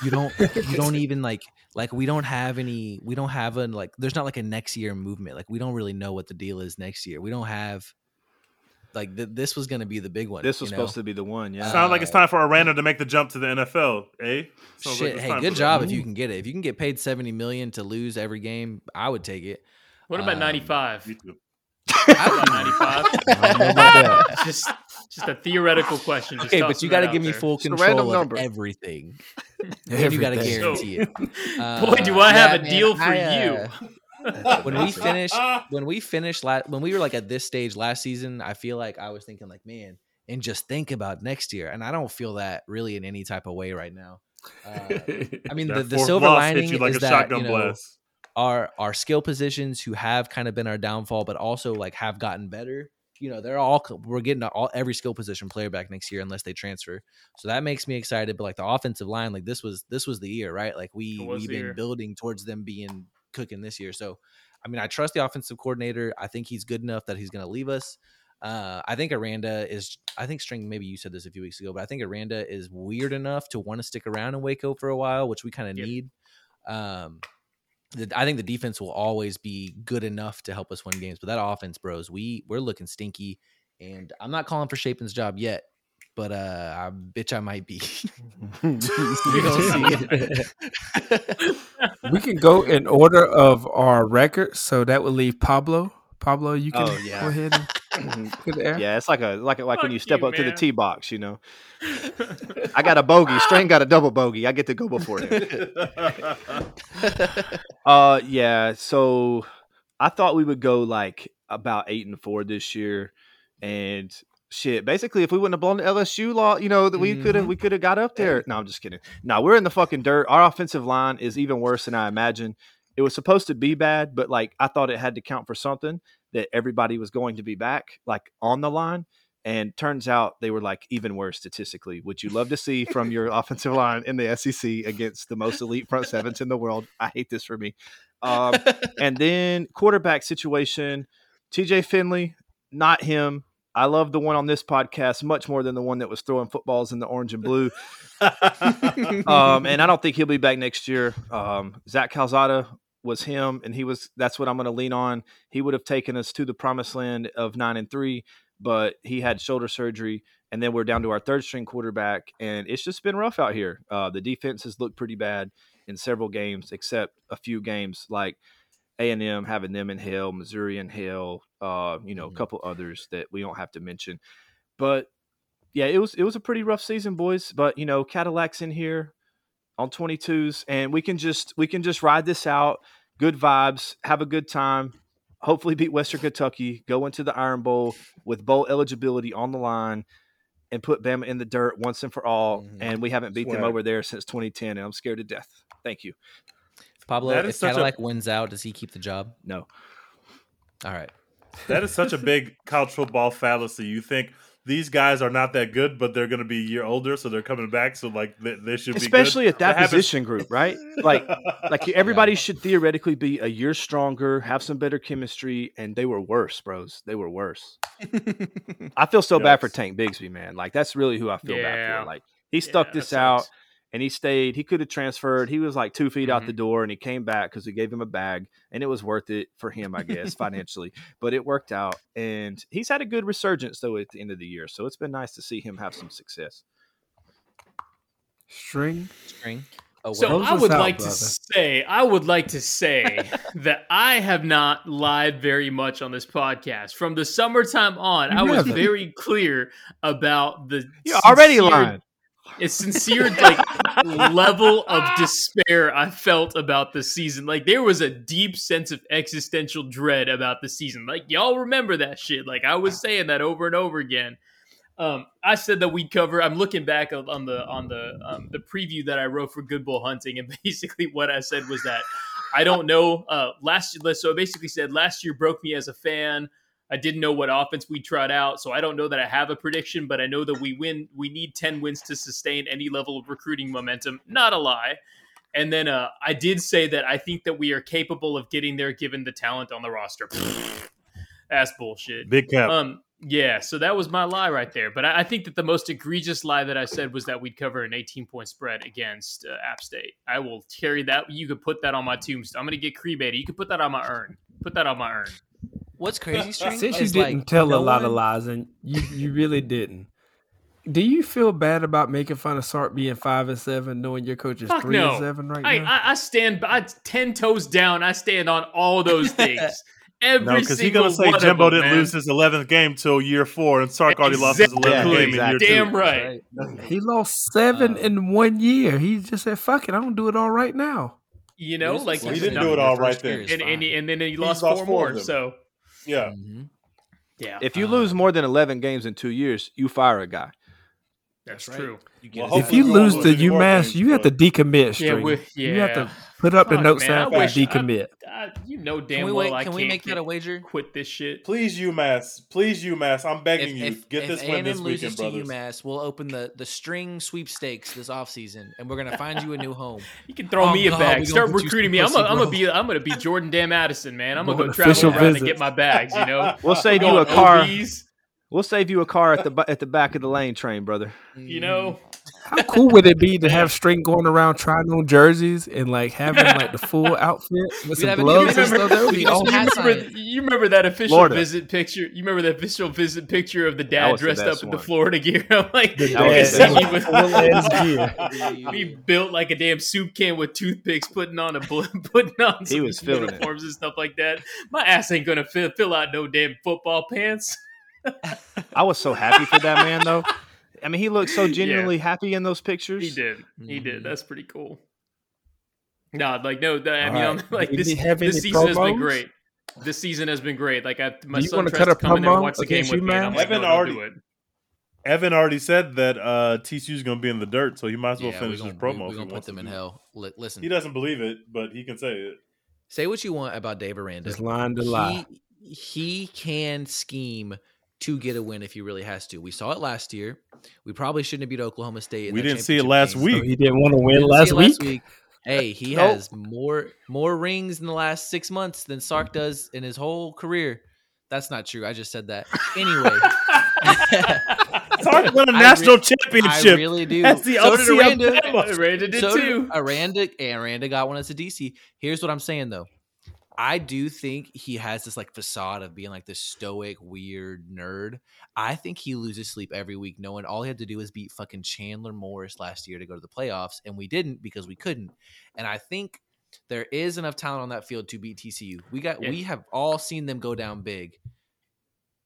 you don't you don't even like like we don't have any we don't have a like there's not like a next year movement. Like we don't really know what the deal is next year. We don't have like th- this was gonna be the big one. This was you know? supposed to be the one. Yeah. Sounds like it's time for Aranda to make the jump to the NFL, eh? Sounds Shit, it's hey, good job that. if you can get it. If you can get paid 70 million to lose every game, I would take it. What about Um, 95? Me too. About 95? I don't know about that. just just a theoretical question. Just Okay, but you got to give me there. full control of number. everything. And you got to Everything. guarantee it. Boy, do I have a deal for you. you. when we finished, when we finished, la- when we were like at this stage last season, I feel like I was thinking like, man, and just think about next year. And I don't feel that really in any type of way right now. Uh, I mean, the, the silver loss hit lining you like is a that shotgun you know, blast. our our skill positions who have kind of been our downfall, but also like have gotten better. You know, they're all we're getting all every skill position player back next year unless they transfer. So that makes me excited. But like the offensive line, like this was this was the year, right? Like we we've been year. building towards them being cooking this year. So I mean, I trust the offensive coordinator. I think he's good enough that he's going to leave us. Uh, I think Aranda is. I think String. Maybe you said this a few weeks ago, but I think Aranda is weird enough to want to stick around in Waco for a while, which we kind of Yep. need. Um, I think the defense will always be good enough to help us win games, but that offense, bros, we we're looking stinky, and I'm not calling for Shapen's job yet, but uh, I bitch I might be. we don't see it. we can go in order of our records, so that would leave Pablo. Pablo, you can Oh, yeah. go ahead and put it there. Yeah, it's like a like a, like when you step you, up to the man. tee box. You know, I got a bogey. String got a double bogey. I get to go before him. Uh, yeah. So I thought we would go like about eight and four this year, and shit. Basically, if we wouldn't have blown the LSU law, you know, that we could have we could have got up there. No, I'm just kidding. No, we're in the fucking dirt. Our offensive line is even worse than I imagined. It was supposed to be bad, but like I thought it had to count for something that everybody was going to be back, like on the line. And turns out they were like even worse statistically, which you love to see from your offensive line in the SEC against the most elite front sevens in the world. I hate this for me. Um, and then quarterback situation, TJ Finley, not him. I love the one on this podcast much more than the one that was throwing footballs in the orange and blue. Um, and I don't think he'll be back next year. Um, Zach Calzada was him, and he was. That's what I'm going to lean on. He would have taken us to the promised land of nine and three, but he had shoulder surgery, and then we're down to our third string quarterback, and it's just been rough out here. Uh, the defense has looked pretty bad in several games, except a few games like A and M having them in hell, Missouri in hell, uh, you know, a couple others that we don't have to mention. But yeah, it was it was a pretty rough season, boys. But you know, Cadillac's in here on 22s, and we can just we can just ride this out. Good vibes, have a good time. Hopefully, beat Western Kentucky. Go into the Iron Bowl with bowl eligibility on the line, and put Bama in the dirt once and for all. Mhm. And we haven't beat them over there since 2010, and I'm scared to death. Thank you. Pablo, That is if such a- Cadillac wins out, does he keep the job? No, All right. That is such a big college football fallacy. You think these guys are not that good, but they're going to be a year older, so they're coming back. So like they, they should be especially good. at that happens- position group, right? Like, like everybody should theoretically be a year stronger, have some better chemistry, and they were worse, bros. They were worse. I feel so bad for Tank Bigsby, man. Like that's really who I feel bad for. Like he stuck Yeah, this out sucks. And he stayed. He could have transferred. He was like two feet out Mhm. the door, and he came back because we gave him a bag, and it was worth it for him, I guess, financially. But it worked out, and he's had a good resurgence though at the end of the year. So it's been nice to see him have some success. String. String. Oh, So Close I would out, like to say, I would like to say that I have not lied very much on this podcast. From the summertime on, You I was haven't. very clear about the You're already sincere- lying. It's sincere like level of despair I felt about the season. Like there was a deep sense of existential dread about the season. Like y'all remember that shit. Like I was saying that over and over again. Um, I said that we'd cover. I'm looking back on the on the um, the preview that I wrote for Good Bull Hunting, and basically what I said was that I don't know. Uh, last so I basically said last year broke me as a fan. I didn't know what offense we tried out, so I don't know that I have a prediction, but I know that we win. We need ten wins to sustain any level of recruiting momentum. Not a lie. And then uh, I did say that I think that we are capable of getting there given the talent on the roster. That's bullshit. Big cap. Um, yeah, so that was my lie right there. But I, I think that the most egregious lie that I said was that we'd cover an 18 point spread against uh, App State. I will carry that. You could put that on my tombstone. I'm going to get cremated. You could put that on my urn. Put that on my urn. What's crazy, String? Since you didn't like, tell a no lot of lies, and you, you really didn't. Do you feel bad about making fun of Sark being five and seven, knowing your coach is Fuck three no. and seven right I, now? I, I stand I, 10 toes down. I stand on all those things. Every No, because he's gonna say one Jimbo them, didn't man. lose his eleventh game till year four, and Sark already lost his eleventh Exactly. game in year Damn two. right. he lost seven Uh, in one year. He just said, "Fuck it, I'm gonna do it all right now." You know, Losing like Well, he seven didn't do it your all first right year then. and, and, and then he He's lost lost four four more. So Yeah, Mhm. yeah, If you Uh, lose more than eleven games in two years, you fire a guy. That's right. true. You Well, If you lose lose the UMass, games, you have to but- decommit. Yeah, we, yeah. You have to put up the Fuck, notes man, I app and wish- I- decommit. Uh, you know damn Can we well wait? I Can can't we make that a wager? quit this shit. please UMass, please UMass. I'm begging you, If, get if, this if win this A&M weekend, loses to brothers. UMass, we'll open the, the string sweepstakes this offseason, and we're gonna find you a new home. You can throw Oh, me a God, bag. we gonna Start recruiting me. I'm pussy, gonna, I'm gonna be I'm gonna be Jordan Dam Addison, man. I'm gonna go on travel around and get my bags. You know, We'll save you a car. OBs, We'll save you a car at the at the back of the lane train, brother. You know, How cool would it be to have String going around trying on jerseys and like having like the full outfit with We some gloves you and remember- stuff? That would we be can awesome. you remember, it. you remember that official Florida. visit picture? You remember that official visit picture of the dad was the dressed up best in the. Florida gear? I'm like, The I can dad, you with full-ass gear. He built like a damn soup can with toothpicks, putting on a bl- putting on some was feeling it. uniforms and stuff like that. My ass ain't gonna fill, fill out no damn football pants. I was so happy for that man, though. I mean, he looked so genuinely happy in those pictures. He did. He Mhm. did. That's pretty cool. No, like no, that, I All mean, right. I'm- like Do this this any season has been great. This season has been great. Like I, my Do you son wanna tries cut to a come in there and promo watch the game against with you, me. Man? I'm like, Evan no, already- do it. Evan already said that uh, TCU's going to be in the dirt, so he might as well Yeah, finish we're his promo. We're gonna put them in hell. Li- listen, He doesn't believe it, but he can say it. say what you want about Dave Aranda. Just line to lie. He, he can scheme to get a win if he really has to. We saw it last year. We probably shouldn't have beat Oklahoma State. in We didn't see it last game. week. So he didn't want to We win didn't see last it week. Hey, he Nope. has more more rings in the last six months than Sark mm-hmm. does in his whole career. That's not true. I just said that. Anyway, Sark won a I national re- I championship. really do. That's the so did OC Aranda. Alabama. Aranda did so too. did Aranda, Aranda got one as a DC. Here's what I'm saying though. I do think he has this like facade of being like this stoic, weird nerd. I think he loses sleep every week, knowing all he had to do was beat fucking Chandler Morris last year to go to the playoffs, and we didn't because we couldn't. And I think there is enough talent on that field to beat TCU. We got, Yeah. we have all seen them go down big.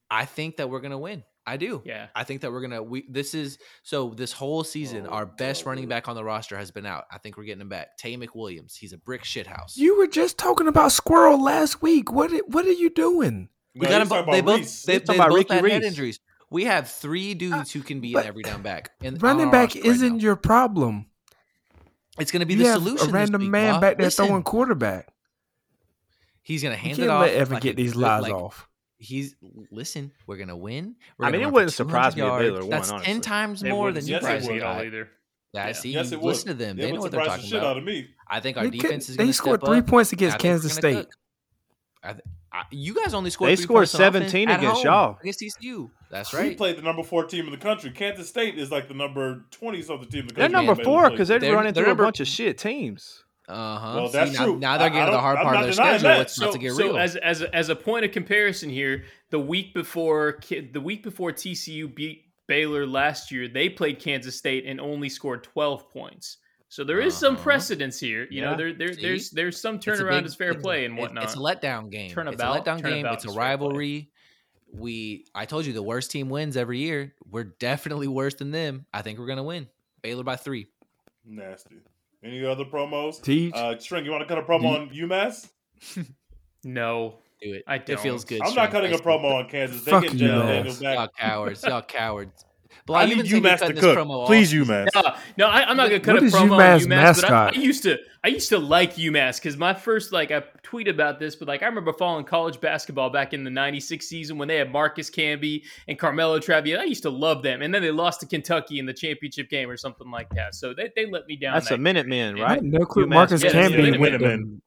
I think that we're gonna win. I do. Yeah. I think that we're gonna we this is so this whole season, Oh, our best oh, running back on the roster has been out. I think we're getting him back. Tay McWilliams. He's a brick shit house. You were just talking about Squirrel last week. What? What are you doing? we No, got he's them talking. They about both Reese. they, He's they both Ricky had head injuries. We have three uh, dudes who can be but in every down back. And Running back isn't your problem. It's going to be You the have solution. a random this week, man Bob. back there Listen, throwing quarterback. He's going to You hand can't it off. let Evan like get a these lies like, off. He's listen. We're gonna win. I We're mean, it wouldn't surprise 200 me if Baylor won, That's honestly. ten times It more than you Yes, it guys me would. at all either. Yeah, I Yeah. see. Yes, it would. listen to them. It They would know what they're surprise the talking shit about. out of me. I think our They, defense could- is they gonna scored step three up. points against Kansas State. I, th- I, you guys only scored. They three scored points 17 against home y'all. against TCU. That's right. We right. played the number four team in the country. Kansas State is like the number twenty something team in the country. They're number four because they're, They're- running they're through number- a bunch of shit teams. Uh huh. Well, that's now, true. Now they're getting to the hard I'm part of their schedule. that. It's not to get so real. as as a, as a point of comparison here, the week before the week before TCU beat Baylor last year, they played Kansas State and only scored 12 points. So there is some Uh-huh. precedence here. You know, there, there there's there's some turnaround big- is fair play and whatnot. It's a letdown game. Turnabout- it's a letdown game. It's a is fair play. rivalry. We, I told you, the worst team wins every year. We're definitely worse than them. I think we're gonna win. Baylor by three. Nasty. Any other promos? Teach. Uh, String, you want to cut a promo on UMass? no, Do it. I don't. It feels good. I'm String. not cutting a promo on Kansas. They Fuck can you. Y'all cowards. Y'all cowards. Blah, I you've need been saying you're UMass to cutting this cook. promo off. Please, UMass. No, no, I, I'm not gonna cut What a is promo UMass on UMass, but I, I mascot? used to, I used to like UMass because my first, like, I tweet about this, but like, I remember following college basketball back in the '96 season when they had Marcus Camby and Carmelo Travieso. I used to love them, and then they lost to Kentucky in the championship game or something like that. So they, they let me down. That's that a Minutemen, year. right? No clue. UMass Marcus yes, Camby yeah, went wait a to- minute.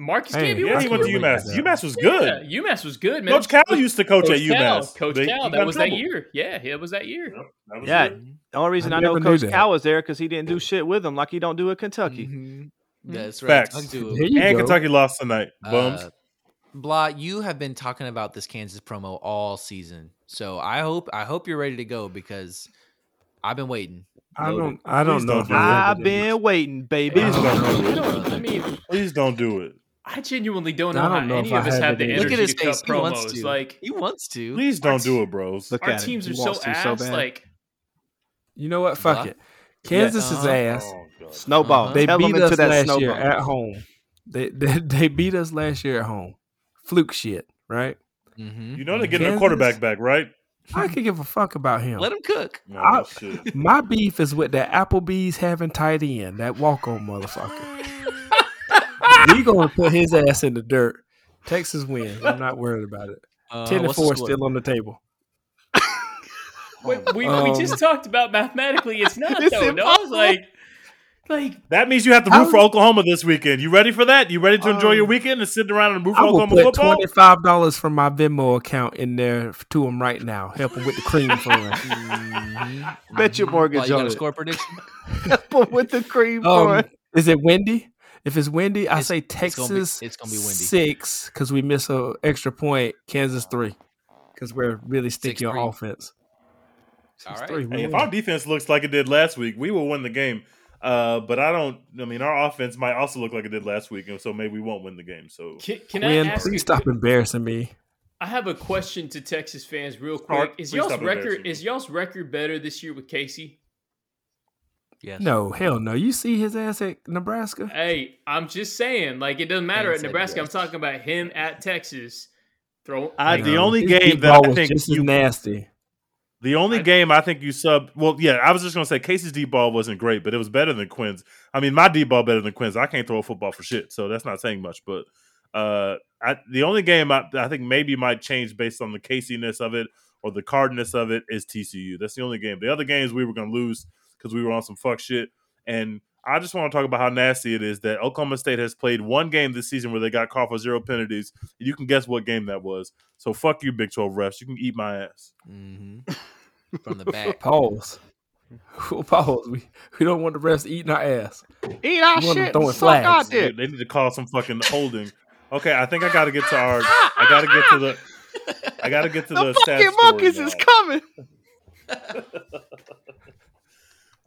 Marcus Hey, Camby. Yeah, he went to good. UMass. UMass was good. Yeah, UMass was good, man. Coach Cal used to coach, Coach at Cal, UMass. Coach They- Cal, that in was that year. Yeah, it was that year. Yep, that was Yeah. good. The only reason I I, know never Coach. Cal was there because he didn't do shit with them like he don't do at Kentucky. Mhm. That's right. Facts. Talk to There him. you And go. Kentucky lost tonight. Bums. Uh, Blah, you have been talking about this Kansas promo all season, so I hope I hope you're ready to go because I've been waiting. I don't. I don't Please know. don't do I'm it. ready I've been waiting, baby. Please don't do it. I mean, Please don't do it. I genuinely don't know I don't how know any if I of us have have the it energy. Look at his to cut face. He wants promos. to. Like He wants to. Please don't do it, bros. Look our at him. teams He are so wants to ass. so bad. like You know what? Fuck Blah. it. Kansas is Uh-huh. ass. Oh, God. Snowball. Uh-huh. They Tell them beat into us that last snowball. year at home. They, they they beat us last year at home. Fluke shit, right? hmm You know they're getting their Kansas? quarterback back, right? I could give a fuck about him. Let him cook. No, I- shit. My beef is with that Applebee's having tight end, that walk on motherfucker. we gonna put his ass in the dirt. Texas wins. I'm not worried about it. Uh, Ten to four still on the table. wait, we, we Um, just talked about mathematically. It's not It's though. No, impossible. like like That means you have to I root for Oklahoma this weekend. You ready for that? You ready to enjoy Um, your weekend and sit around and root for I will Oklahoma put football? twenty five dollars from my Venmo account in there to him right now. Help him with the cream fund. Mhm. Bet your Mhm. mortgage Blah, you got on a it. score prediction? with the cream Um, bun. is it windy? If it's windy, I It's- say it's gonna be- Texas. it's gonna be windy. Six because we miss a extra point. Kansas three because we're really sticky on offense. All Six right. three. Hey, if our defense looks like it did last week, we will win the game. Uh, but I don't. I mean, our offense might also look like it did last week, and so maybe we won't win the game. So can, can Quinn, I ask? please a- stop embarrassing me. I have a question to Texas fans, real quick. Is Please y'all's record is y'all's record better this year with Casey? Yes. No, hell no. You see his ass at Nebraska? Hey, I'm just saying, like it doesn't matter at Nebraska. I'm talking about him at Texas. Throw I, like, the No, only his game that I think just you, nasty. the only I- game I think you sub. Well, yeah, I was just gonna say Casey's deep ball wasn't great, but it was better than Quinn's. I mean, my deep ball better than Quinn's. I can't throw a football for shit, so that's not saying much. But uh, I, the only game I, I think maybe might change based on the Casey-ness of it or the cardness of it is TCU. That's the only game. The other games we were gonna lose because we were on some fuck shit. And I just want to talk about how nasty it is that Oklahoma State has played one game this season where they got caught for zero penalties. You can guess what game that was. So fuck you, Big 12 refs. You can eat my ass. hmm From the back. Pause. Pause. We we don't want the refs eating our ass. Eat our You want him shit. throwing and Suck flags. They, dick. they need to call some fucking holding. Okay, I think I got to get to our. I got to get to the. I got to get to the, The sad fucking monkeys now. is coming.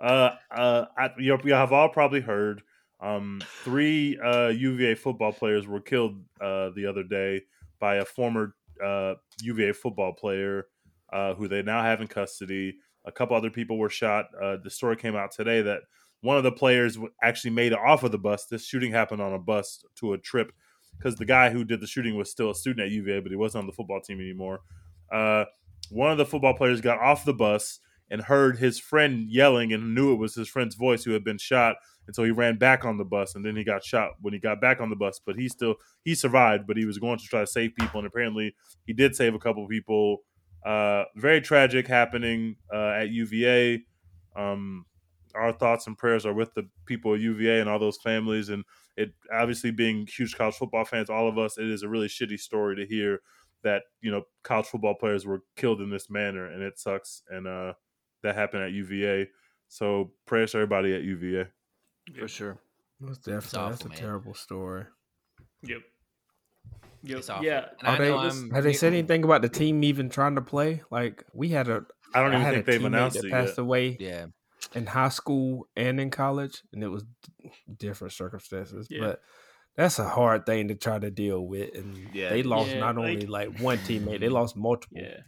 Uh, uh, you, have all probably heard. Um, three uh, UVA football players were killed uh, the other day by a former uh, UVA football player uh, who they now have in custody. A couple other people were shot. Uh, the story came out today that one of the players actually made it off of the bus. This shooting happened on a bus to a trip because the guy who did the shooting was still a student at UVA, but he wasn't on the football team anymore. Uh, one of the football players got off the bus and heard his friend yelling and knew it was his friend's voice who had been shot and so he ran back on the bus, and then he got shot when he got back on the bus. But he still he survived, but he was going to try to save people, and apparently he did save a couple of people. Uh, very tragic happening uh, at UVA. Um, our thoughts and prayers are with the people of UVA and all those families. And it obviously being huge college football fans, all of us, it is a really shitty story to hear that you know college football players were killed in this manner, and it sucks. And uh, that happened at UVA. So prayers to everybody at UVA. for sure. Most definitely. awful, That's a man. terrible story. Yep. Yep. It's awful. Yeah. Are I they, know I'm- have they said anything about the team even trying to play? Like we had a I don't I even had think a they've announced that it passed yet. away Yeah. in high school and in college, and it was d- different circumstances. Yeah. But that's a hard thing to try to deal with, and Yeah. they lost Yeah, not like- only like one teammate, they lost multiple. Yeah.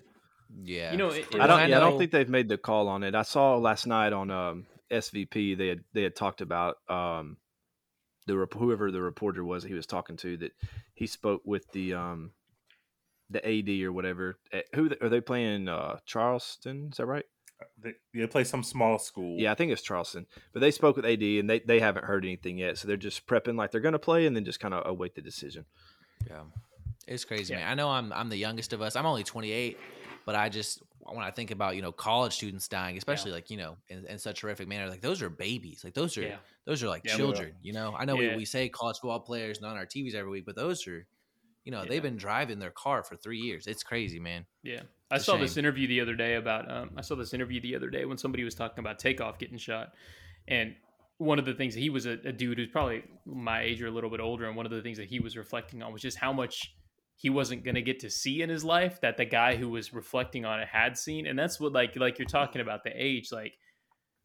Yeah. You know, it- I don't. I yeah, I don't think they've made the call on it. I saw last night on um, SVP they had they had talked about um, the rep- whoever the reporter was that he was talking to that he spoke with the um, the AD or whatever. Eh, Who are they playing? Uh, Charleston, is that right? They, they play some small school. Yeah, I think it's Charleston. But they spoke with AD and they, they haven't heard anything yet, so they're just prepping like they're going to play and then just kind of await the decision. Yeah, it's crazy, Yeah. man. I know I'm I'm the youngest of us. I'm only 28, but I just when I think about you know college students dying, especially like you know in, in such horrific manner, like those are babies. Like those are Yeah. those are like Yeah. children. You know, I know Yeah. we, we say college football players not on our TVs every week, but those are you know Yeah. they've been driving their car for three years. It's crazy, man. Yeah, I It's a saw this interview the other day about. Um, I saw this interview the other day when somebody was talking about takeoff getting shot, and one of the things that he was a, a dude who's probably my age or a little bit older, and one of the things that he was reflecting on was just how much he wasn't going to get to see in his life that the guy who was reflecting on it had seen, and that's what like like you're talking about the age, like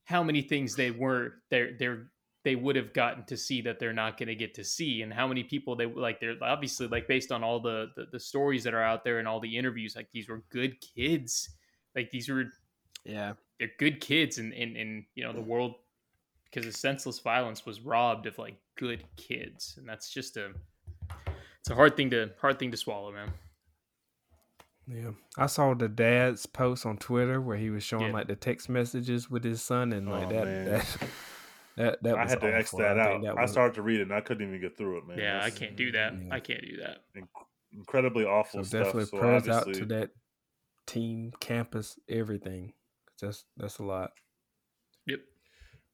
how many things they were they're they're they would have gotten to see that they're not going to get to see. And how many people they like they're obviously like based on all the, the the stories that are out there and all the interviews like these were good kids. Like these were Yeah. they're good kids and and, and you know the world because of senseless violence was robbed of like good kids. And that's just a it's a hard thing to hard thing to swallow man Yeah, I saw the dad's post on Twitter where he was showing Yeah. like the text messages with his son, and like Oh, that, man. that that that I had to X that I out. think that I was- started to read it and I couldn't even get through it, man. yeah i can't do that yeah. i can't do that incredibly So awful stuff. definitely So prayers out to that team, campus, everything. That's that's a lot.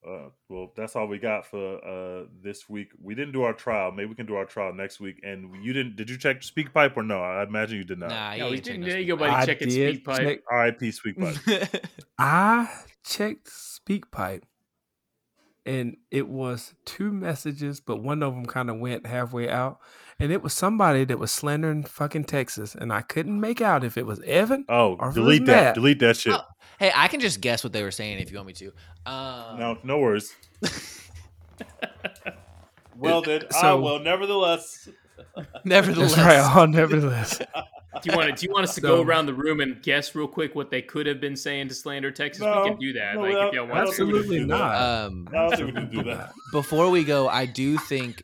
Yep uh, well, that's all we got for uh, this week. We didn't do our trial. Maybe we can do our trial next week. And you didn't? Did you check SpeakPipe or no? I imagine you did not. Nah, no, you we didn't checking there you go buddy I checking did SpeakPipe check- R.I.P. SpeakPipe. us. I checked SpeakPipe, and it was two messages, but one of them kind of went halfway out, and it was somebody that was slandering fucking Texas, and I couldn't make out if it was Evan. Oh, Or if it was delete that. Matt. Delete that shit. Oh, hey, I can just guess what they were saying if you want me to. Um, No, no worries. well then, so- well, nevertheless, Nevertheless, That's right. Oh, nevertheless, Do you want to? Do you want us to So- go around the room and guess real quick what they could have been saying to slander Texas? No, we can do that. no, like that- if y'all want don't to. absolutely not. um, I don't think we can do that. before we go, I do think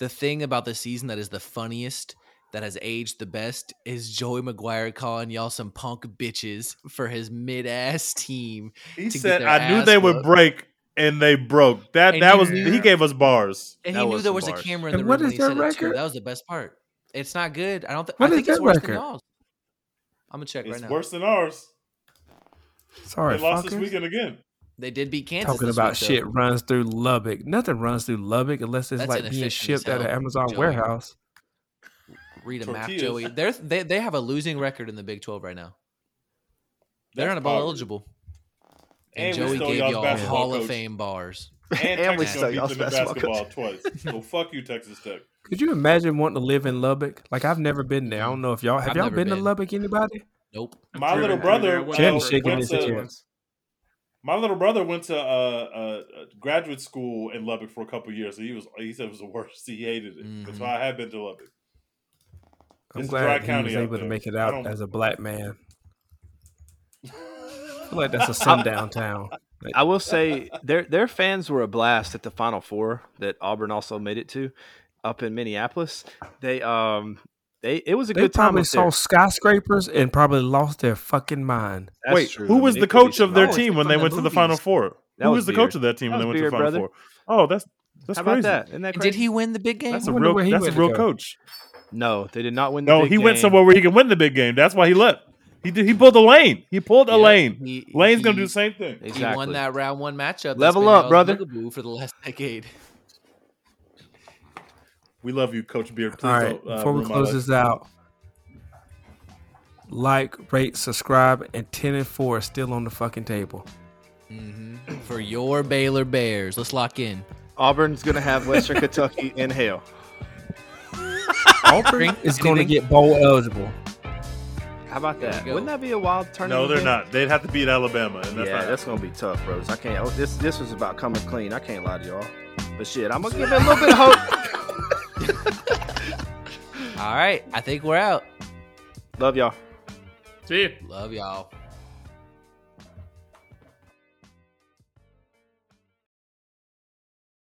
the thing about the season that is the funniest, that has aged the best, is Joey McGuire calling y'all some punk bitches for his mid ass team. He to get said, their "I knew they would whooped." break, and they broke." That And that was knew- he gave us bars. And That he knew there some was a camera in the And room what when is he their said it too. record? That was the best part. It's not good. I don't think. What I think it's worse record? than y'all's. I'm gonna check It's right now. It's worse than ours. Sorry, they lost this fuckers. weekend again. They did beat Kansas. Talking this about week, though. shit runs through Lubbock. Nothing runs through Lubbock unless it's That's like being shipped out of hell, Amazon Joey. warehouse. Read a map, Joey. They're, they they have a losing record in the Big 12 right now. They're That's not bowl poverty. eligible. And, And Joey gave y'all's y'all basketball Hall of. Fame bars. And, And we Texas stole beat y'all's them in basketball basketball twice. So fuck you, Texas Tech. Could you imagine wanting to live in Lubbock? Like I've never been there. I don't know if y'all have I've y'all never been, to. Lubbock. Anybody? Nope. My little brother, uh, went to- head. My little brother went to uh, uh, graduate school in Lubbock for a couple years. He was he said it was the worst. He hated it. Mhm. So I have been to Lubbock. I'm It's glad he county was out able to make it out as a black man. I feel like that's a sundown town. I will say their their fans were a blast at the Final Four that Auburn also made it to up in Minneapolis. They um they it was a They good time. probably up there. saw skyscrapers and probably lost their fucking mind. That's Wait, true. who was the it could be coach of their team when they the went to the Final. Four? That Who was was the coach of that team That when they was went to the Final brother. Four? Oh, that's that's How crazy. about that? Isn't that crazy? did he win the big game? That's I a wonder real where he that's a real coach. No, they did not win. The big one. No, big he went somewhere where he can win the big game. That's why he left. He did. He pulled a lane. He pulled a Yep, lane. he- Lane's gonna do the same thing. He Exactly. won that round one matchup. Level up, brother. For the last decade. We love you, Coach Beard. Please All right, don't, uh, before we close this out, like, rate, subscribe, and ten and four is still on the fucking table. hmm For your Baylor Bears, let's lock in. Auburn's going to have Western Kentucky in hell. Auburn is going to get bowl eligible. How about that? Wouldn't that be a wild tournament? No, they're game? not. They'd have to beat Alabama, and that's yeah, not. that's gonna be tough, bros. I can't. oh, This this was about coming clean. I can't lie to y'all. But shit, I'm gonna give it a little bit of hope. All right, I think we're out. Love y'all. See you. Love y'all.